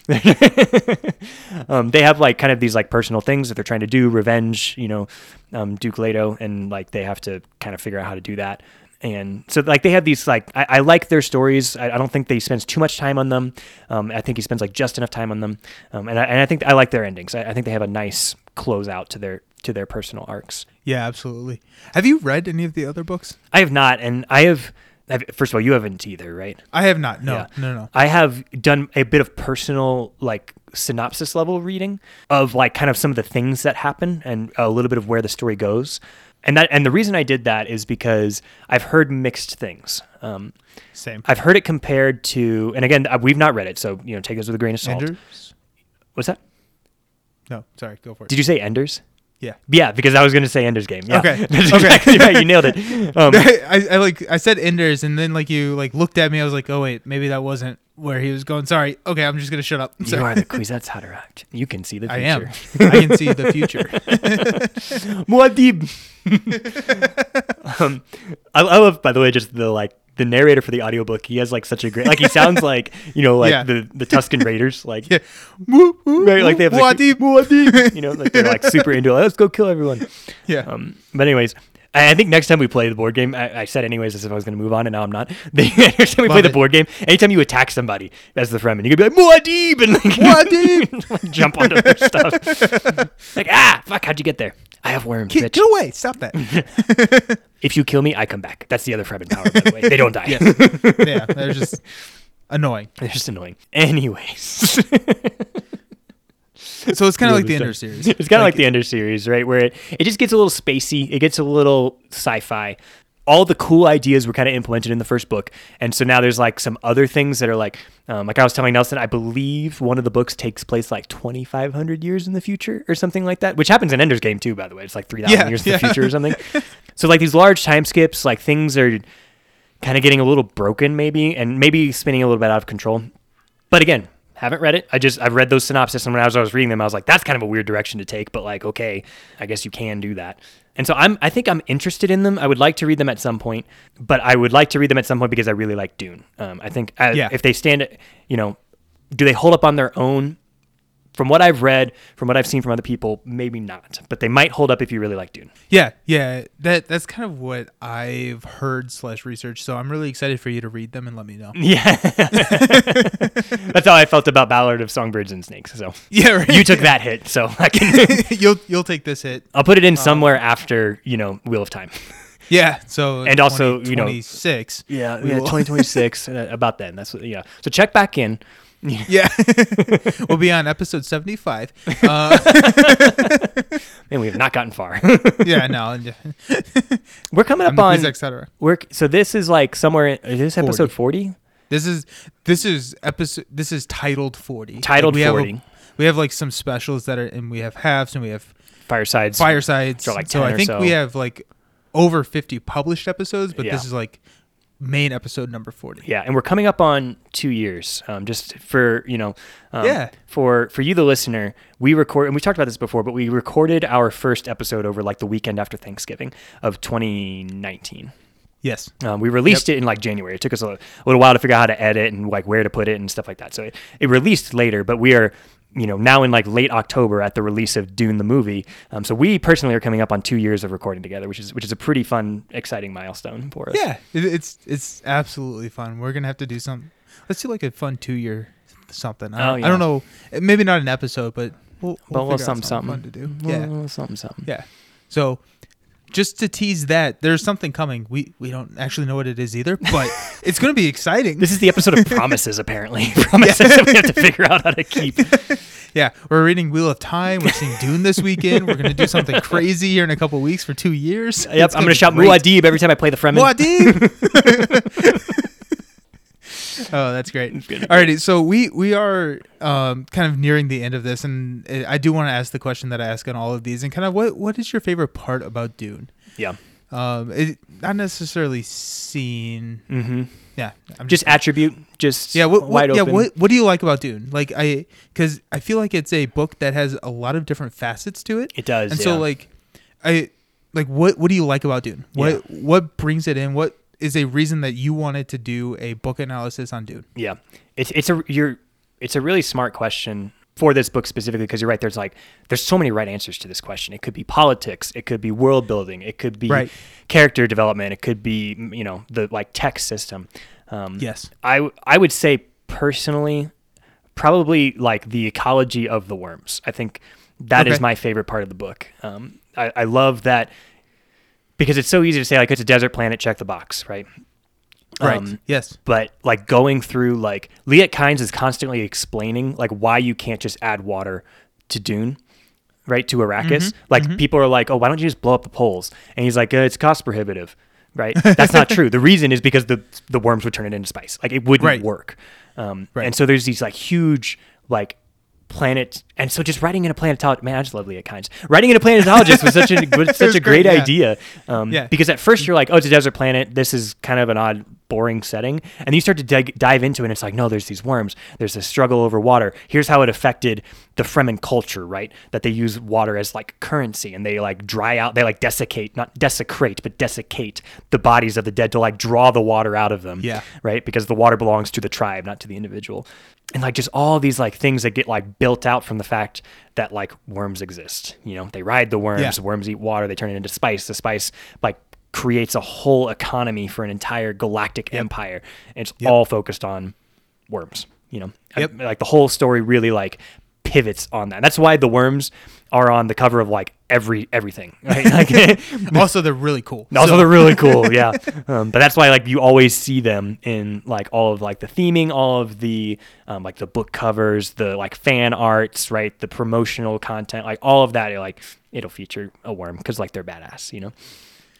um, they have like kind of these like personal things that they're trying to do, revenge, you know, um, Duke Leto, and like they have to kind of figure out how to do that. And so like they have these like I, I like their stories. I, I don't think they spends too much time on them. Um, I think he spends like just enough time on them. Um, and I, and I think I like their endings. I, I think they have a nice close out to their to their personal arcs. Yeah, absolutely. Have you read any of the other books? I have not, and I have. have first of all, you haven't either, right? I have not. No, Yeah. no, no. I have done a bit of personal like synopsis level reading of like kind of some of the things that happen and a little bit of where the story goes. And that and the reason I did that is because I've heard mixed things. Um, Same. I've heard it compared to, and again, uh, we've not read it, so you know, take this with a grain of salt. Enders? What's that? No, sorry. Go for it. Did you say Enders? yeah. Yeah, because I was going to say Ender's Game. Yeah. Okay. That's Okay. exactly right. You nailed it. Um, I, I like I said Enders and then like you like looked at me I was like oh wait maybe that wasn't where he was going sorry okay I'm just gonna shut up you Sorry. are the Kwisatz Haderach. You can see the future. I am I can see the future Muad'Dib. um, I, I love, by the way, just the like the narrator for the audiobook. He has like such a great, like he sounds like you know, like Yeah. the the Tusken Raiders, like yeah Woo, woo, right, like they have like, Muad'Dib. Muad'Dib. you know, like they're like super into it. Let's go kill everyone. yeah Um, but anyways. I I think next time we play the board game, I, I said anyways as if I was going to move on, and now I'm not. The next time we play Love the it. board game, anytime you attack somebody as the Fremen, you could be like Muad'Dib and like Muad'Dib. like, jump onto their stuff. like ah, fuck, how'd you get there? I have worms, get, bitch. get away stop that If you kill me, I come back. That's the other Fremen power, by the way. They don't die. yeah they're just annoying They're just annoying. Anyways, so it's kind of like the Ender series it's kind of like, the Ender series, right? Where it, it just gets a little spacey. It gets a little sci-fi. All the cool ideas were kind of implemented in the first book, and so now there's like some other things that are like, um, like I was telling Nelson, I believe one of the books takes place like 2,500 years in the future or something like that, which happens in Ender's Game too, by the way. It's like 3,000 Yeah, years in yeah. the future or something. so like these large time skips, like things are kind of getting a little broken, maybe, and maybe spinning a little bit out of control. But again, haven't read it. I just I've read those synopses, and when I was, I was reading them, I was like, that's kind of a weird direction to take. But like, okay, I guess you can do that. And so I'm I think I'm interested in them. I would like to read them at some point, but I would like to read them at some point because I really like Dune. Um, I think uh, Yeah. if they stand, you know, do they hold up on their own? From what I've read, from what I've seen from other people, maybe not, but they might hold up if you really like Dune. yeah yeah that that's kind of what I've heard slash research so I'm really excited for you to read them and let me know Yeah, that's how I felt about Ballad of Songbirds and Snakes. So yeah right you took that hit, so I can. you'll you'll take this hit I'll put it Um, in somewhere after you know Wheel of Time. yeah so And also, you know- 26 Yeah, yeah, 2026 uh, about then. That's what, yeah. So check back in. Yeah, we'll be on episode seventy-five. Uh, And we have not gotten far. yeah, no, We're coming up I'm on. etc. We're so this is like somewhere. In, is this episode forty? This is this is episode. This is titled forty. Titled we Have 40. a, we have like some specials that are, and we have halves, and we have Firesides. firesides. So, like, so 10 I or think so. we have like over fifty published episodes, but Yeah. this is like main episode number forty. Yeah, and we're coming up on two years. Um, just for you know, um, Yeah. For for you, the listener, we record, and we talked about this before, but we recorded our first episode over like the weekend after Thanksgiving of 2019. Yes. Um, we released it in like January. It took us a, a little while to figure out how to edit and like where to put it and stuff like that. So it, it released later, but we are, you know, now in like late October at the release of Dune the movie. Um, so we personally are coming up on two years of recording together, which is which is a pretty fun, exciting milestone for us. Yeah, it's it's absolutely fun. We're gonna have to do some. Let's do like a fun two year something. I, Oh, don't- yeah. I don't know. Maybe not an episode, but we'll, but we'll we'll figure out something, fun to do. Well, Yeah, something, something. yeah. So just to tease that, there's something coming. We we don't actually know what it is either, but it's gonna be exciting. This is the episode of promises, apparently. promises that we have to figure out how to keep. Yeah, we're reading Wheel of Time. We're seeing Dune this weekend. We're gonna do something crazy here in a couple weeks for two years. Yep, It's I'm gonna shout great. Muad'Dib every time I play the Fremen. Muad'Dib. oh, that's great. Alrighty, so we we are um, kind of nearing the end of this, and I do want to ask the question that I ask on all of these, and kind of what what is your favorite part about Dune? Yeah. Um, it, not necessarily seen. Mm-hmm. Yeah, I'm Just attribute, just yeah. What, wide what yeah. open. What what do you like about Dune? Like I, because I feel like it's a book that has a lot of different facets to it. It does. and yeah. so like i like what what do you like about dune what what brings it in what is a reason that you wanted to do a book analysis on dune Yeah, it's it's a you're it's a really smart question for this book specifically because you're right. There's like there's so many right answers to this question. It could be politics, it could be world building, it could be Right. character development, it could be you know the like text system. Um, Yes. I would say personally, probably like the ecology of the worms. I think that is Okay. my favorite part of the book. Um, I, I love that because it's so easy to say like it's a desert planet, check the box, right? right Um, yes but like going through like Liet Kynes is constantly explaining like why you can't just add water to Dune, right? To Arrakis. Like people are like, oh, why don't you just blow up the poles? And he's like, uh, it's cost prohibitive, right? That's not true. The reason is because the the worms would turn it into spice. Like it wouldn't Right. work. Um, Right. And so there's these like huge like planet and so just writing in a planetologist man i just love Liet Kynes writing in a planetologist was such a was such a great, great yeah. idea um, Yeah. because at first you're like, oh, it's a desert planet. This is kind of an odd, boring setting. And you start to dig, dive into it, and it's like, no, there's these worms. There's this struggle over water. Here's how it affected the Fremen culture, right? That they use water as like currency, and they like dry out, they like desiccate, not desecrate, but desiccate the bodies of the dead to like draw the water out of them. Yeah. Right? Because the water belongs to the tribe, not to the individual. And like just all these like things that get like built out from the fact that like worms exist. You know, they ride the worms, Yeah. worms eat water, they turn it into spice. The spice like creates a whole economy for an entire galactic empire. And it's Yep. all focused on worms, you know. Yep. I- like the whole story really like pivots on that. That's why the worms are on the cover of like every everything. Right? Like also they're really cool also, So- they're really cool, yeah. Um, but that's why like you always see them in like all of like the theming, all of the um, like the book covers, the like fan arts, right? The promotional content, like all of that. Like it'll feature a worm because like they're badass, you know.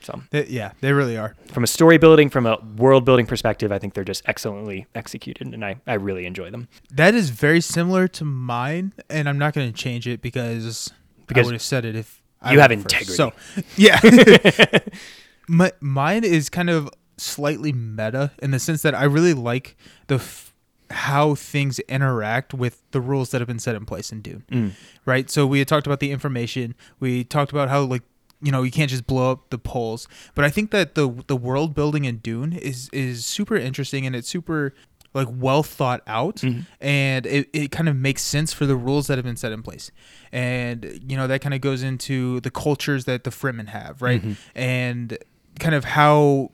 So they- yeah they really are from a story building, from a world building perspective, I think they're just excellently executed, and I I really enjoy them. that is very similar to mine and i'm not going to change it because Because i would have said it if I you have went first. integrity. so yeah My, mine is kind of slightly meta in the sense that I really like the f- how things interact with the rules that have been set in place in Dune. Mm. Right? So we had talked about the information. We talked about how like you know, you can't just blow up the poles. But I think that the the world building in Dune is is super interesting and it's super like well thought out mm-hmm. and it, it kind of makes sense for the rules that have been set in place. And you know that kind of goes into the cultures that the fremen have right? Mm-hmm. And kind of how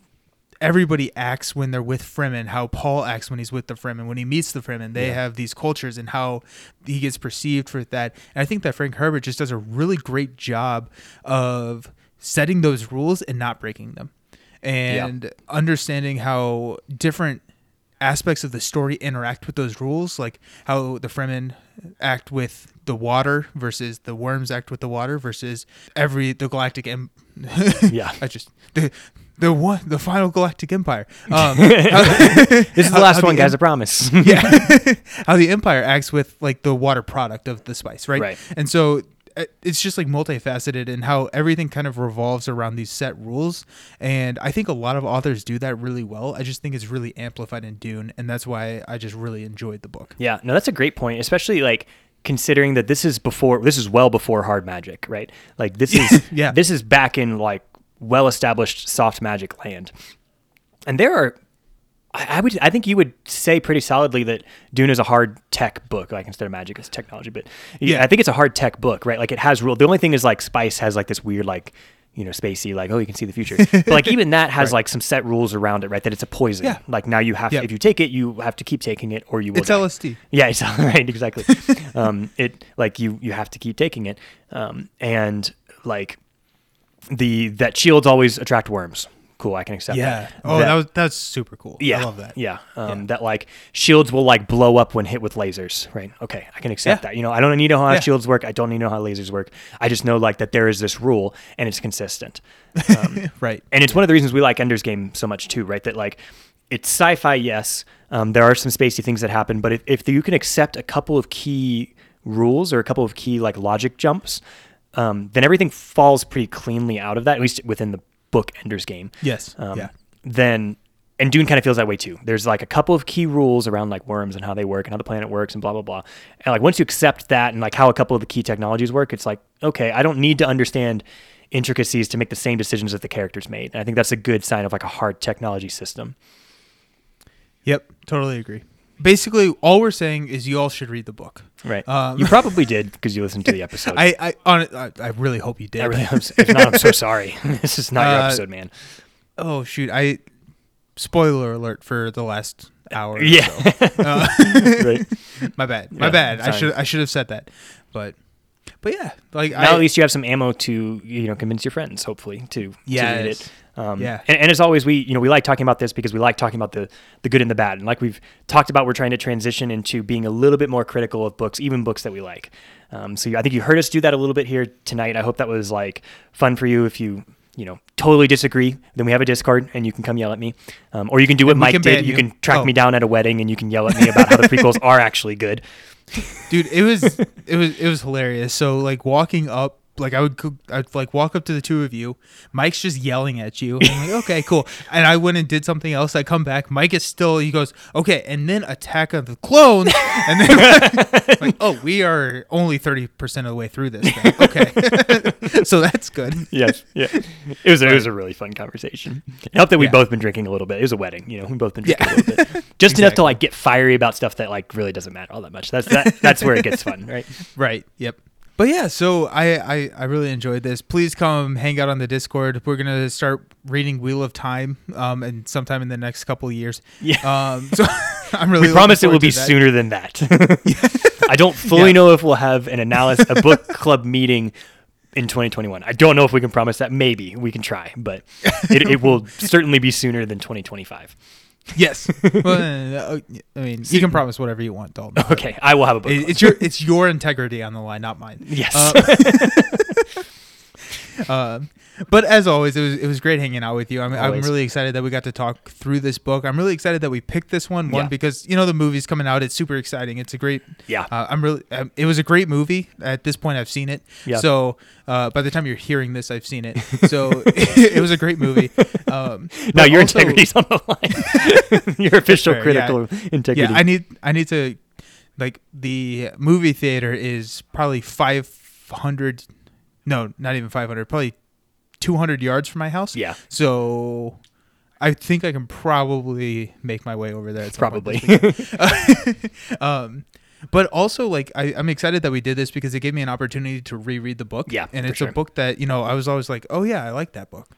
everybody acts when they're with Fremen, how Paul acts when he's with the Fremen. When he meets the Fremen, they Yeah. have these cultures and how he gets perceived for that. And I think that Frank Herbert just does a really great job of setting those rules and not breaking them. And understanding how different aspects of the story interact with those rules, like how the Fremen act with the water versus the worms act with the water versus every the galactic em- Yeah. I just the the one the final galactic empire. Um, This is the last how the one, guys. em- I promise. yeah, how the empire acts with like the water product of the spice, right? Right. And so uh, it's just like multifaceted and how everything kind of revolves around these set rules. And I think a lot of authors do that really well. I just think it's really amplified in Dune, and that's why I just really enjoyed the book. Yeah, no, that's a great point, especially like considering that this is before this is well before hard magic, right? Like this is Yeah. this is back in like well established soft magic land. And there are I I would I think you would say pretty solidly that Dune is a hard tech book, like instead of magic it's technology, but yeah. I think it's a hard tech book, right? Like it has rule. The only thing is like Spice has like this weird like you know, spacey, like, oh, you can see the future. But like even that has Right. like some set rules around it, right? That it's a poison. Yeah. Like now you have Yeah. to, if you take it, you have to keep taking it or you will It's die. LSD. Yeah, it's right, exactly. um, it like you you have to keep taking it, um, and like the that shields always attract worms. Cool, I can accept Yeah. that. Oh, That- that, was that's super cool. yeah, I love that. Yeah, um, Yeah. that like shields will like blow up when hit with lasers. Right? Okay, I can accept Yeah. that. You know, I don't need to know how shields work. I don't need to know how lasers work. I just know like that there is this rule and it's consistent. Um, Right. and it's one of the reasons we like Ender's Game so much too, right? That like it's sci-fi, yes. Um, there are some spacey things that happen, but if, if you can accept a couple of key rules or a couple of key like logic jumps, um, then everything falls pretty cleanly out of that, at least within the book Ender's Game. Yes. Um, yeah. Then and Dune kind of feels that way too. There's like a couple of key rules around like worms and how they work and how the planet works and blah blah blah. And like once you accept that and like how a couple of the key technologies work, it's like okay, I don't need to understand intricacies to make the same decisions that the characters made. And I think that's a good sign of like a hard technology system. Yep. Totally agree. Basically, all we're saying is you all should read the book. Right. Um, you probably did because you listened to the episode. I I on I, I really hope you did. I really, if not, I'm so sorry. this is not your Uh, episode, man. Oh shoot! I spoiler alert for the last hour. or Yeah. so. Uh, right. my bad. My Yeah, bad. I should I should have said that. But but yeah, like Now I, at least you have some ammo to you know convince your friends, hopefully, to, to read it. Um, Yeah. And, and as always, we you know we like talking about this because we like talking about the the good and the bad, and like we've talked about, we're trying to transition into being a little bit more critical of books, even books that we like. Um, so I think you heard us do that a little bit here tonight. I hope that was like fun for you. If you you know totally disagree, then we have a Discord and you can come yell at me, um, or you can do what Mike did. You you. can track Oh. me down at a wedding and you can yell at me about how the prequels are actually good. dude, it was it was it was hilarious. So like walking up. Like I would, I'd like walk up to the two of you. Mike's just yelling at you. I'm like, okay, cool. And I went and did something else. I come back. Mike is still. He goes, okay, and then Attack of the Clones. And then like, oh, we are only thirty percent of the way through this. Thing. Okay, so that's good. yes, yeah. It was it was a really fun conversation. It helped that we've Yeah. both been drinking a little bit. It was a wedding, you know. We've both been drinking Yeah. a little bit, just enough to like get fiery about stuff that like really doesn't matter all that much. That's that. That's where it gets fun, right? Right. Yep. But yeah, so I, I I really enjoyed this. Please come hang out on the Discord. We're gonna start reading Wheel of Time, um, and sometime in the next couple of years. Yeah. Um, so I'm really. we promise it will be that. sooner than that. I don't fully Yeah. know if we'll have an analysis, a book club meeting in 2021. I don't know if we can promise that. Maybe we can try, but it, it will certainly be sooner than 2025. Yes. well, uh, I mean, you can promise whatever you want, Dalton. Okay, I will have a book. It- it's your it's your integrity on the line, not mine. yes. Um, but as always, it was it was great hanging out with you. I'm, I'm really excited that we got to talk through this book. I'm really excited that we picked this one. One Yeah. because you know the movie's coming out. It's super exciting. It's a great. Yeah. Uh, I'm really. Um, it was a great movie. At this point, I've seen it. Yeah. So uh, by the time you're hearing this, I've seen it. So it was a great movie. Um, now your also- integrity's on the line. your official fair, yeah. critical integrity. Yeah, I need I need to like the movie theater is probably 500 no, not even 500, probably 200 yards from my house. Yeah. So I think I can probably make my way over there point Probably. um but also like I, I'm excited that we did this because it gave me an opportunity to reread the book. Yeah, And it's sure. a book that, you know, I was always like, Oh yeah, I like that book.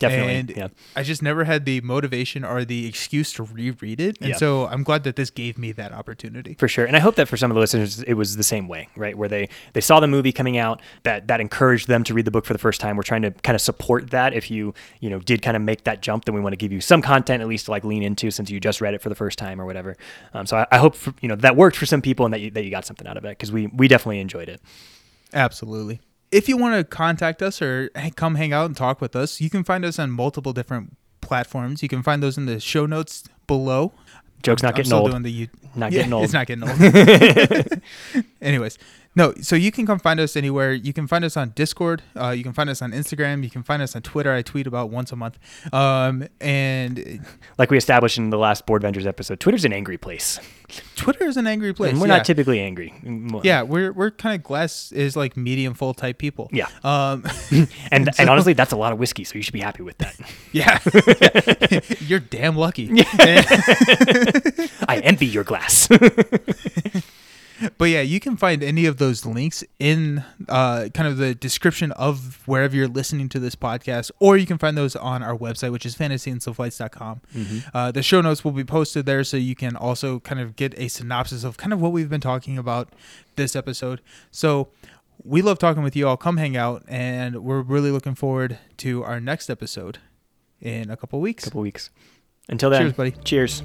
Definitely, And yeah. I just never had the motivation or the excuse to reread it. And Yeah. so I'm glad that this gave me that opportunity. for sure and i hope that for some of the listeners it was the same way right where they they saw the movie coming out that that encouraged them to read the book for the first time we're trying to kind of support that if you you know did kind of make that jump then we want to give you some content at least to like lean into since you just read it for the first time or whatever um, so I, I hope for, you know that worked for some people and that you, that you got something out of it because we we definitely enjoyed it Absolutely. If you want to contact us or come hang out and talk with us, you can find us on multiple different platforms. You can find those in the show notes below. joke's not I'm getting still old doing the Not Yeah, getting old. It's not getting old. Anyways, no. So you can come find us anywhere. You can find us on Discord. Uh, you can find us on Instagram. You can find us on Twitter. I tweet about once a month. Um, and like we established in the last board ventures episode twitter's an angry place Twitter is an angry place. and we're yeah. not typically angry Yeah, we're we're kind of glass is like medium full type people. Yeah. Um, and and honestly that's a lot of whiskey so you should be happy with that yeah. You're damn lucky. i envy your glass But yeah, you can find any of those links in uh, kind of the description of wherever you're listening to this podcast, or you can find those on our website, which is fantasyandslowflights.com. Uh, the show notes will be posted there, so you can also kind of get a synopsis of kind of what we've been talking about this episode. So we love talking with you all. Come hang out, and we're really looking forward to our next episode in a couple weeks. couple weeks until then Cheers, buddy. cheers